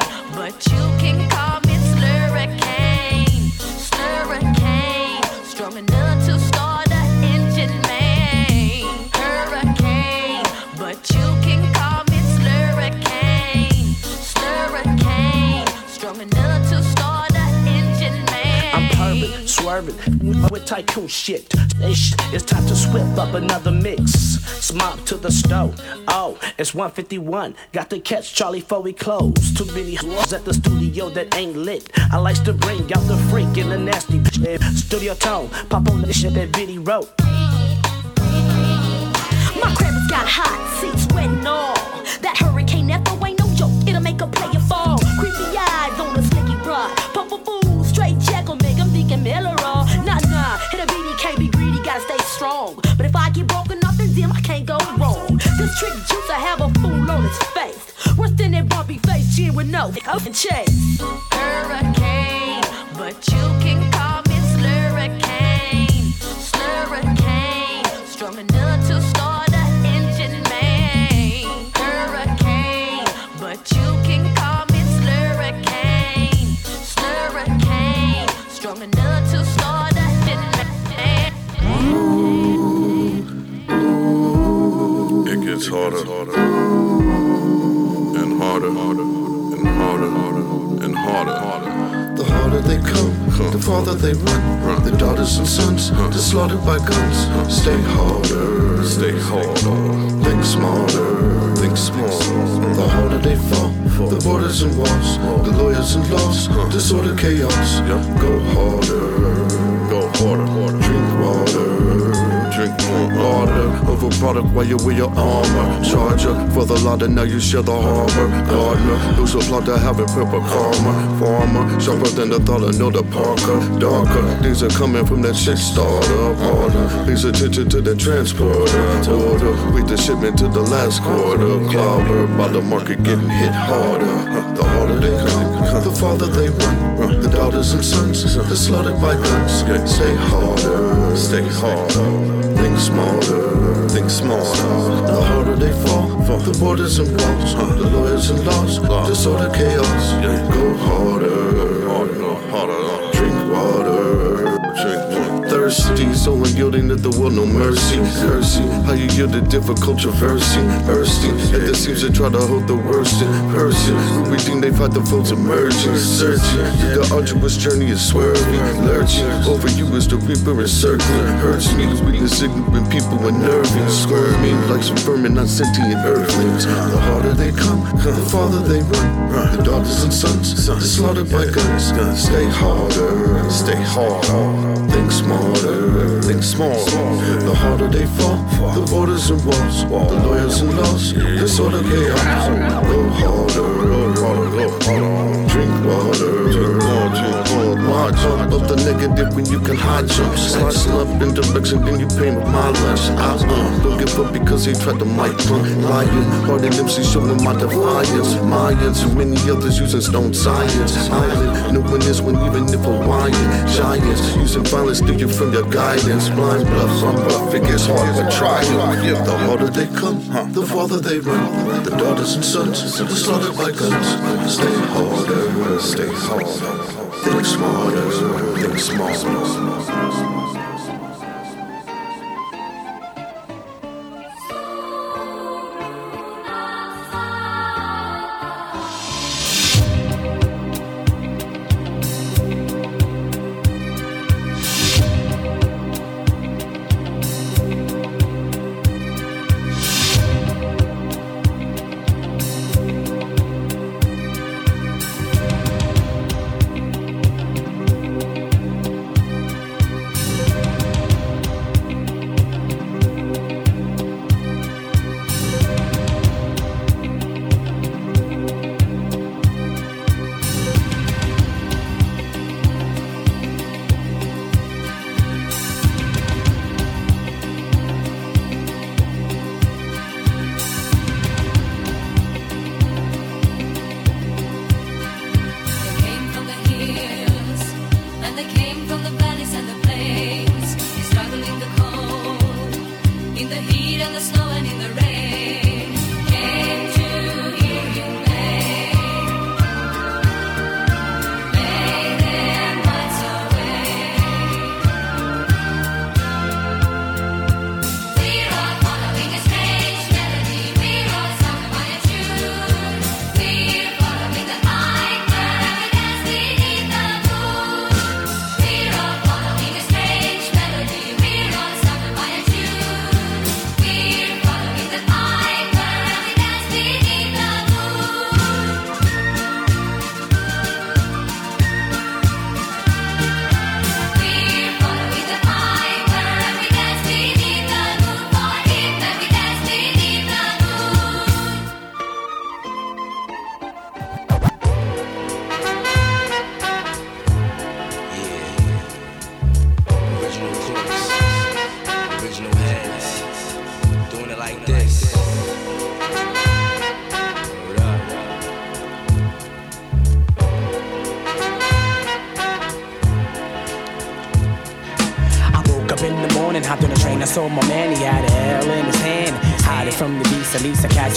tycoon shit. It's time to whip up another mix. Smoke to the stove. Oh, it's 151. Got to catch Charlie before we close. Too many hoes at the studio that ain't lit. I likes to bring out the freak and the nasty bitch. Studio tone, pop on the shit that Vinny wrote.
My cravings got hot seats when all that hurricane never ain't no joke. It'll make a player fall. Creepy eyes. him, I can't go wrong. This trick juice, I have a fool on his face. Worse than that bumpy face, chin with
no open chase. Hurricane, but you can call
gets harder and harder and harder and harder.
The harder they come, the farther they run. The daughters and sons, they're slaughtered by guns. Stay harder, stay harder. Think smarter, think small. The harder they fall, the borders and walls, the lawyers and laws, disorder, chaos. Go harder, go harder. Drink water, drink more water. Over product while you wear your armor. Charger for the lauder, now you share the harbor. Gardener, lose applaud to having purple karma. Farmer, sharper than the thought of the Parker. Darker, these are coming from that shit starter. Order, pays attention to the transporter. Order, wait the shipment to the last quarter. Clobber, by the market getting hit harder. The harder they come, the farther they run. The daughters and sons, they're slaughtered by guns. Stay harder, stay harder. Think smarter, think smarter. The harder they fall, the borders and walls, the lawyers and laws, disorder, chaos. Yeah. Go harder, Thirsty, so unyielding to the world, no mercy. Mercy, how you yield to difficult controversy. Thirsty, and there seems to try to hold the worst in person. Everything they fight the foes emerging, searching. The arduous journey is swerving, lurching. Over you is the reaper encircling. Hurts me to witness ignorant people unnerving, squirming like some vermin, not sentient earthlings. The harder they come, the farther they run. The daughters and sons, slaughtered by guns. Stay harder, stay harder. Think smarter, think smarter. The harder they fall, the borders and walls, the lawyers and laws, disorder, chaos. Go harder, go harder, go harder. Drink water, jump up the negative when you can hide jump? Slice up in direction, then you paint with my lunch. I uh, don't give up because they tried to mic punk. Lying, hard and MC showing my defiance. Mayans and many others using stone science. Island, knowing this when even if Hawaiian. Giants using violence steal you from your guidance. Blind bluff, I'm rough, it gets hard but try. The harder they come, the farther they run. The daughters and sons, they're slaughtered by guns. Stay harder, stay harder. Think smarter, think smarter.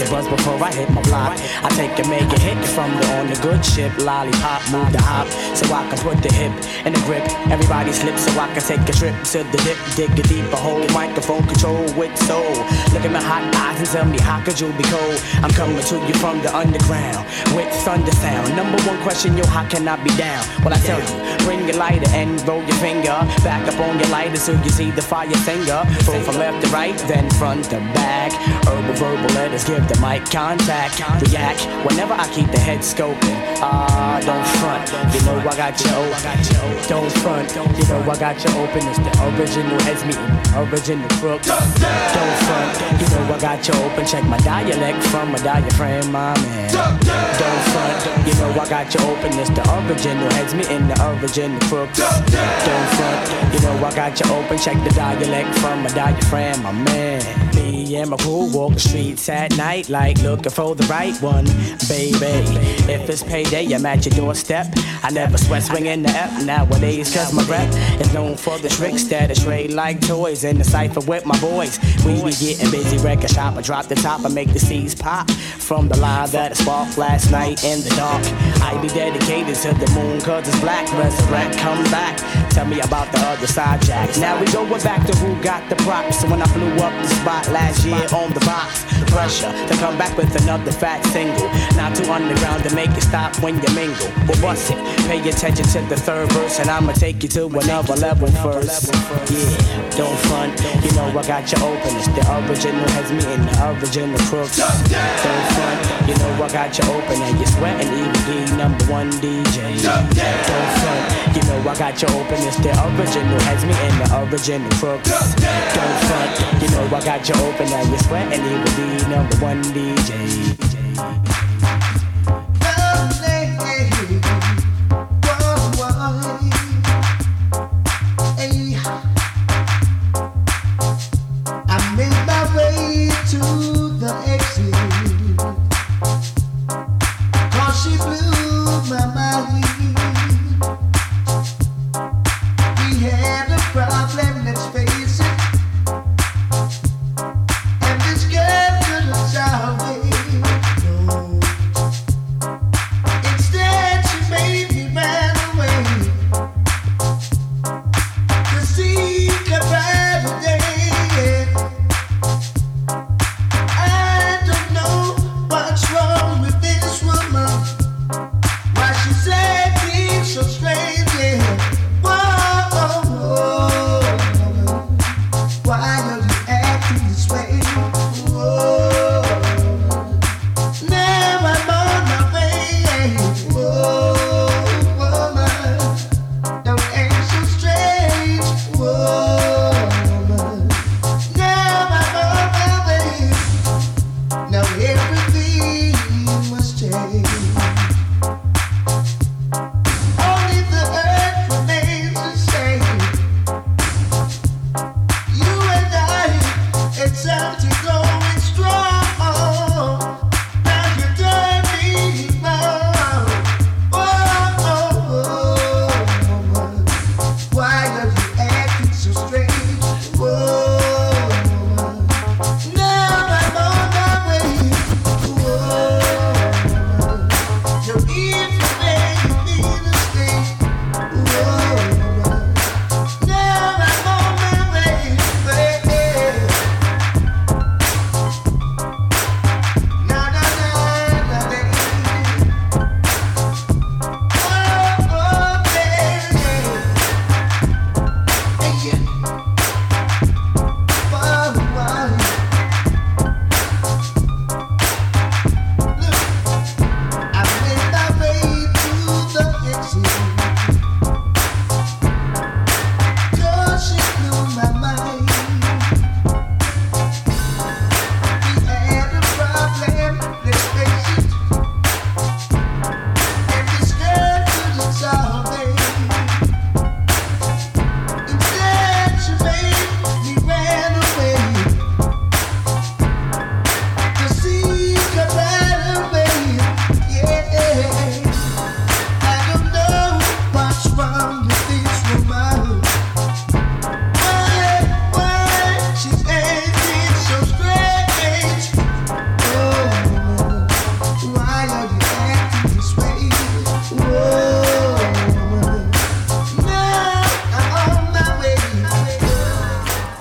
Buzz before I hit my block. I take and make a hit from the on the good ship. Lollipop, move the hop, so I can put the hip in the grip. Everybody slips so I can take a trip to the dip. Dig a deeper hole, microphone control with soul. Look at my hot eyes and tell me how could you be cold? I'm coming to you from the underground with thunder sound. Number one question, yo, how can I be down? Well, I tell you, bring your lighter and roll your finger. Back up on your lighter so you see the fire finger. Pull from left to right, then front to back. Herbal verbal letters give the mic contact. React whenever I keep the head scoping. Ah, don't front. You know I got you open. Don't front. You know I got you open. It's the original heads meeting. Original crooks. Don't front. You know I got you open. Check my dialect from my diaphragm, my man. Don't front. You know I got you open. It's the original heads meeting. The original crooks. Don't front. You know I got you open. Check the dialect from my diaphragm, my man. And my crew walk the streets at night like looking for the right one, baby. If it's payday, I'm at your doorstep. I never sweat swinging the F nowadays, cause my rep is known for the tricks that I trade like toys in the cipher with my boys. We be getting busy, record shop. I drop the top, I make the seeds pop from the line that I sparked last night in the dark. I be dedicated to the moon, cause it's black. Resurrect, come back. Tell me about the other side jacks. Now we going back to who got the props. When I blew up the spot last year on the box, pressure to come back with another fat single. Not too underground to make it stop when you mingle. Well, bust it. Pay attention to the third verse, and I'ma take you to another level first. Yeah, don't front. You know I got you open. It's the original has me in the original crooks. Don't front. You know I got you open, and you're sweating even the number one DJ. Don't front. You know I got you open. It's the original has me in the original crooks. Don't front. You know I got you open, and you're sweating even the number one DJ.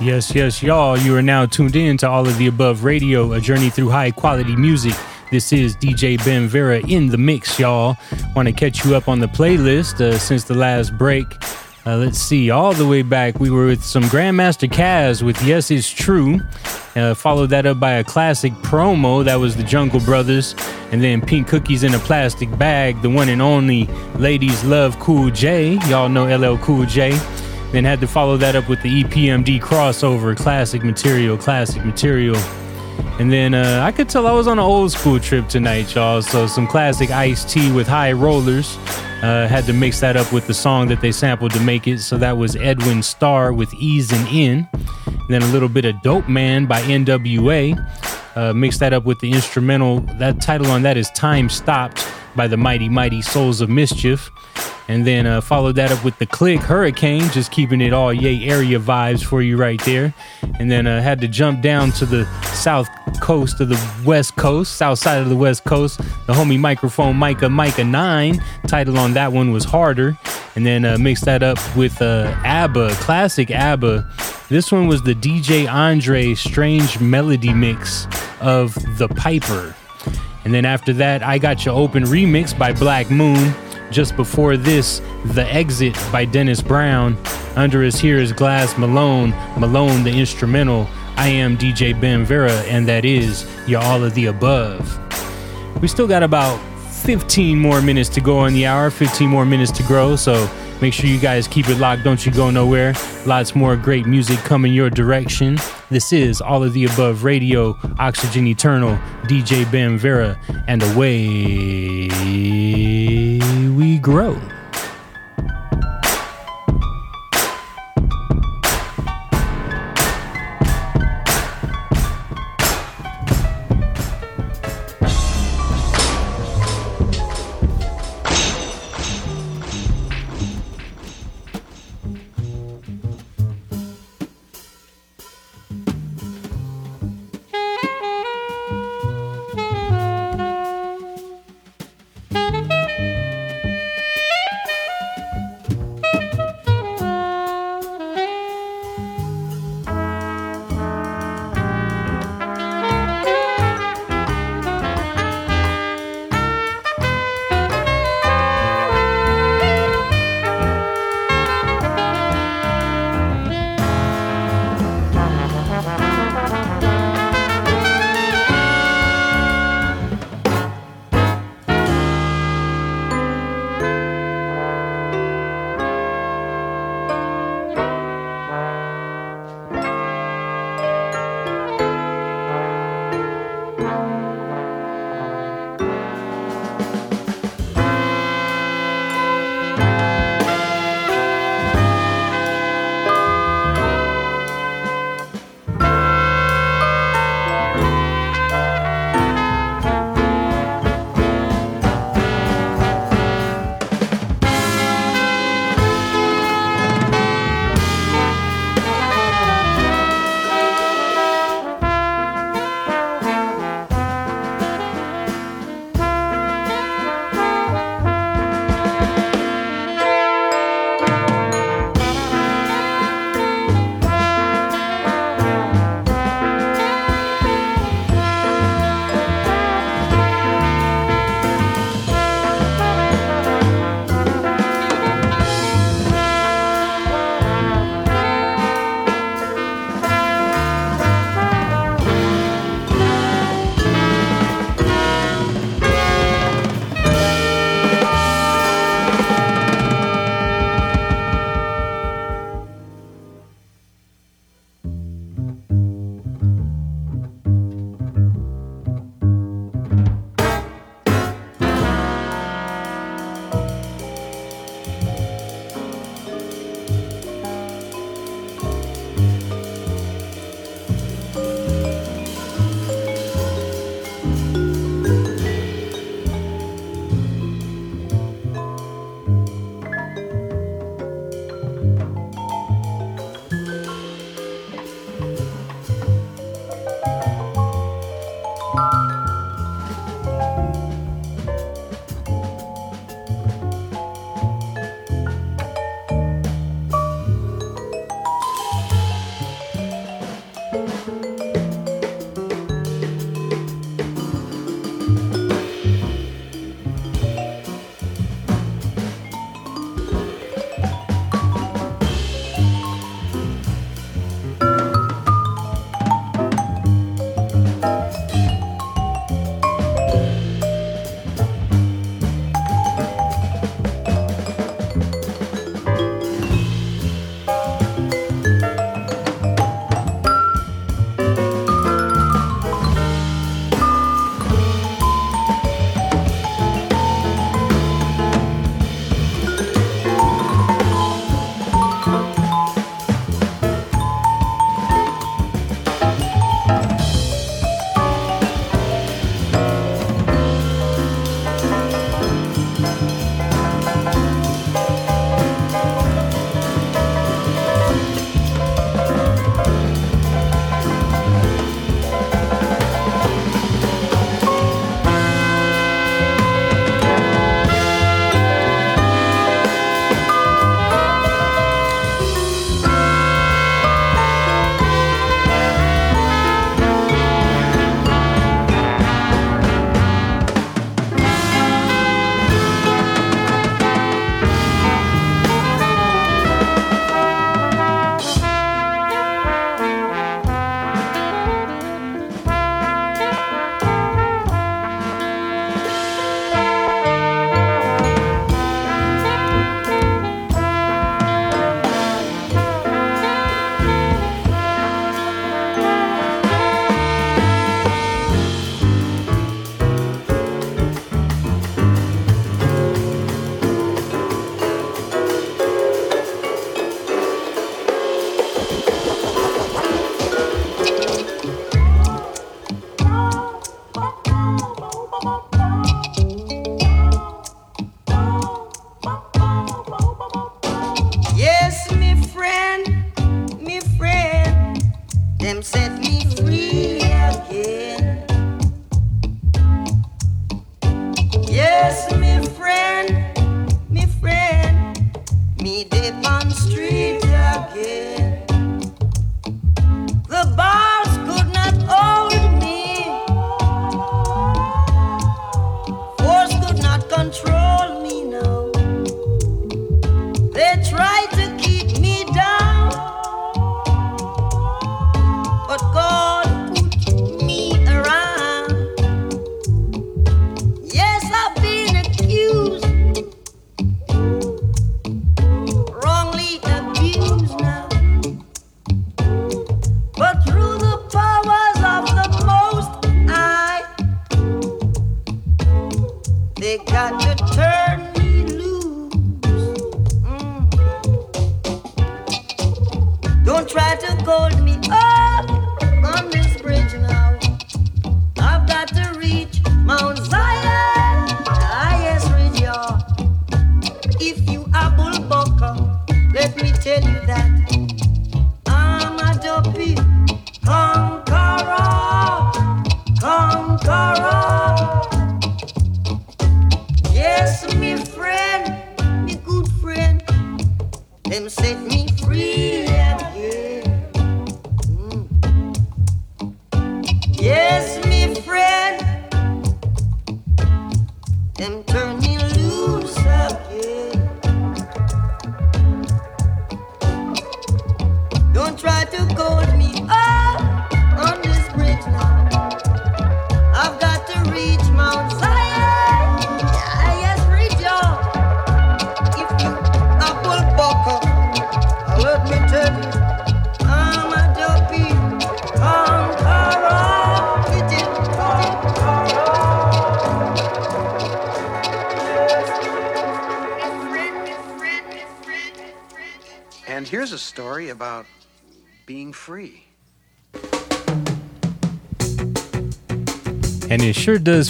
Yes, yes, y'all. You are now tuned in to All of the Above Radio, a journey through high quality music. This is DJ Ben Vera in the mix, y'all. Want to catch you up on the playlist uh, since the last break. Uh, let's see, all the way back, we were with some Grandmaster Caz with Yes It's True. Uh, followed that up by a classic promo that was the Jungle Brothers. And then Pink Cookies in a Plastic Bag, the one and only Ladies Love Cool J. Y'all know LL Cool J. Then had to follow that up with the EPMD crossover, classic material, classic material. And then uh, I could tell I was on an old school trip tonight, y'all. So some classic Ice-T with High Rollers. Uh, had to mix that up with the song that they sampled to make it. So that was Edwin Starr with In. And then a little bit of Dope Man by NWA. Uh, mix that up with the instrumental. That title on that is Time Stopped by the Mighty Mighty Souls of Mischief. And then uh, followed that up with the Click Hurricane, just keeping it all yay area vibes for you right there. And then uh, had to jump down to the south coast of the west coast, south side of the west coast. The homie microphone Mikah Mikah 9. Title on that one was Harder. And then uh, mixed that up with uh, ABBA, classic ABBA. This one was the DJ Andre Strange Melody mix of The Piper. And then after that, I Got You Open remix by Black Moon. Just before this, The Exit by Dennis Brown. Under us here is Glass Malone, Malone the instrumental. I am DJ Ben Vera, and that is You're All of the Above. We still got about 15 more minutes to go on the hour, 15 more minutes to grow, so make sure you guys keep it locked. Don't you go nowhere. Lots more great music coming your direction. This is All of the Above Radio, Oxygen Eternal, DJ Ben Vera, and away we grow.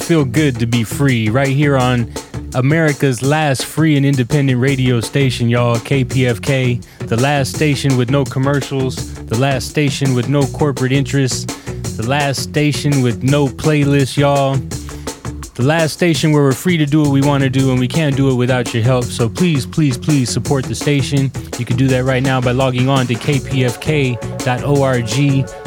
Feel good to be free right here on America's last free and independent radio station, y'all. KPFK, the last station with no commercials, the last station with no corporate interests, the last station with no playlist, y'all. The last station where we're free to do what we want to do and we can't do it without your help. So please, please, please support the station. You can do that right now by logging on to kpfk.org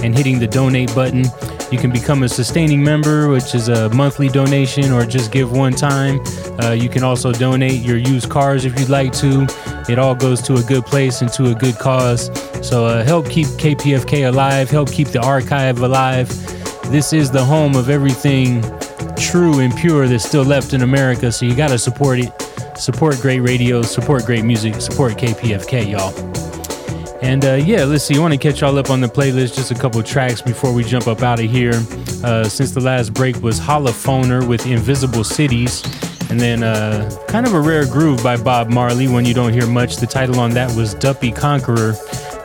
and hitting the donate button. You can become a sustaining member, which is a monthly donation, or just give one time. Uh, you can also donate your used cars if you'd like to. It all goes to a good place and to a good cause. So uh, help keep KPFK alive, help keep the archive alive. This is the home of everything true and pure that's still left in America. So you got to support it. Support great radio, support great music, support KPFK, y'all. And uh, yeah, let's see. I want to catch y'all up on the playlist. Just a couple tracks before we jump up out of here. Uh, since the last break was Holophoner with Invisible Cities. And then uh, kind of a rare groove by Bob Marley, one you don't hear much. The title on that was Duppy Conqueror.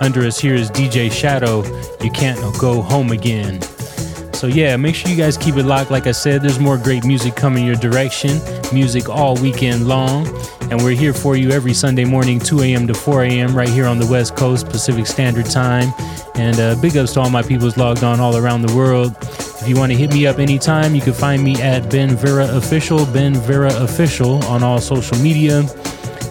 Under us here is DJ Shadow. You can't go home again. So yeah, make sure you guys keep it locked. Like I said, there's more great music coming your direction. Music all weekend long. And we're here for you every Sunday morning, 2 a.m. to 4 a.m. right here on the West Coast Pacific Standard Time. And uh, big ups to all my peoples logged on all around the world. If you want to hit me up anytime, you can find me at Ben Vera Official, Ben Vera Official on all social media.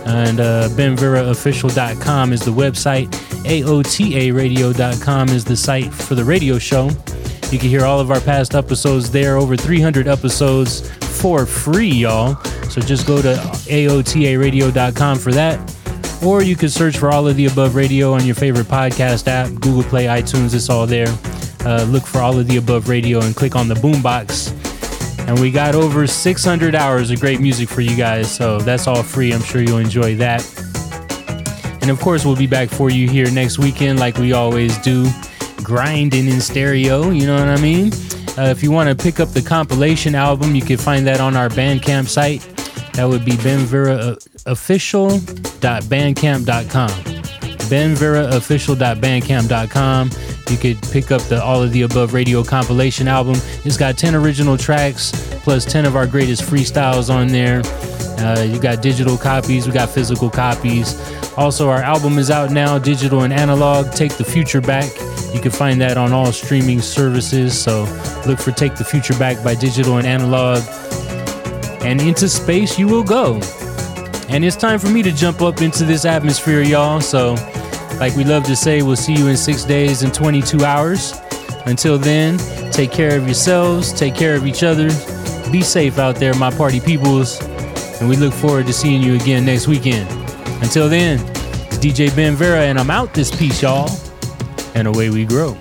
And uh, benveraofficial.com is the website. AOTAradio.com is the site for the radio show. You can hear all of our past episodes there, over 300 episodes for free, y'all. So just go to AOTAradio.com for that. Or you can search for all of the above radio on your favorite podcast app, Google Play, iTunes, it's all there. Uh, look for all of the above radio and click on the boombox. And we got over 600 hours of great music for you guys, so that's all free. I'm sure you'll enjoy that. And of course, we'll be back for you here next weekend, like we always do, grinding in stereo. You know what I mean? Uh, if you want to pick up the compilation album, you can find that on our Bandcamp site. That would be benveraofficial.bandcamp.com. benveraofficial.bandcamp.com. You could pick up the All of the Above Radio compilation album. It's got 10 original tracks plus 10 of our greatest freestyles on there. Uh, you got digital copies, we got physical copies. Also, our album is out now, digital and analog. Take the Future Back. You can find that on all streaming services. So look for Take the Future Back by Digital and Analog. And into space you will go. And it's time for me to jump up into this atmosphere, y'all. So, like we love to say, we'll see you in six days and 22 hours. Until then, take care of yourselves, take care of each other. Be safe out there, my party peoples. And we look forward to seeing you again next weekend. Until then, it's DJ Ben Vera, and I'm out this piece, y'all. And away we grow.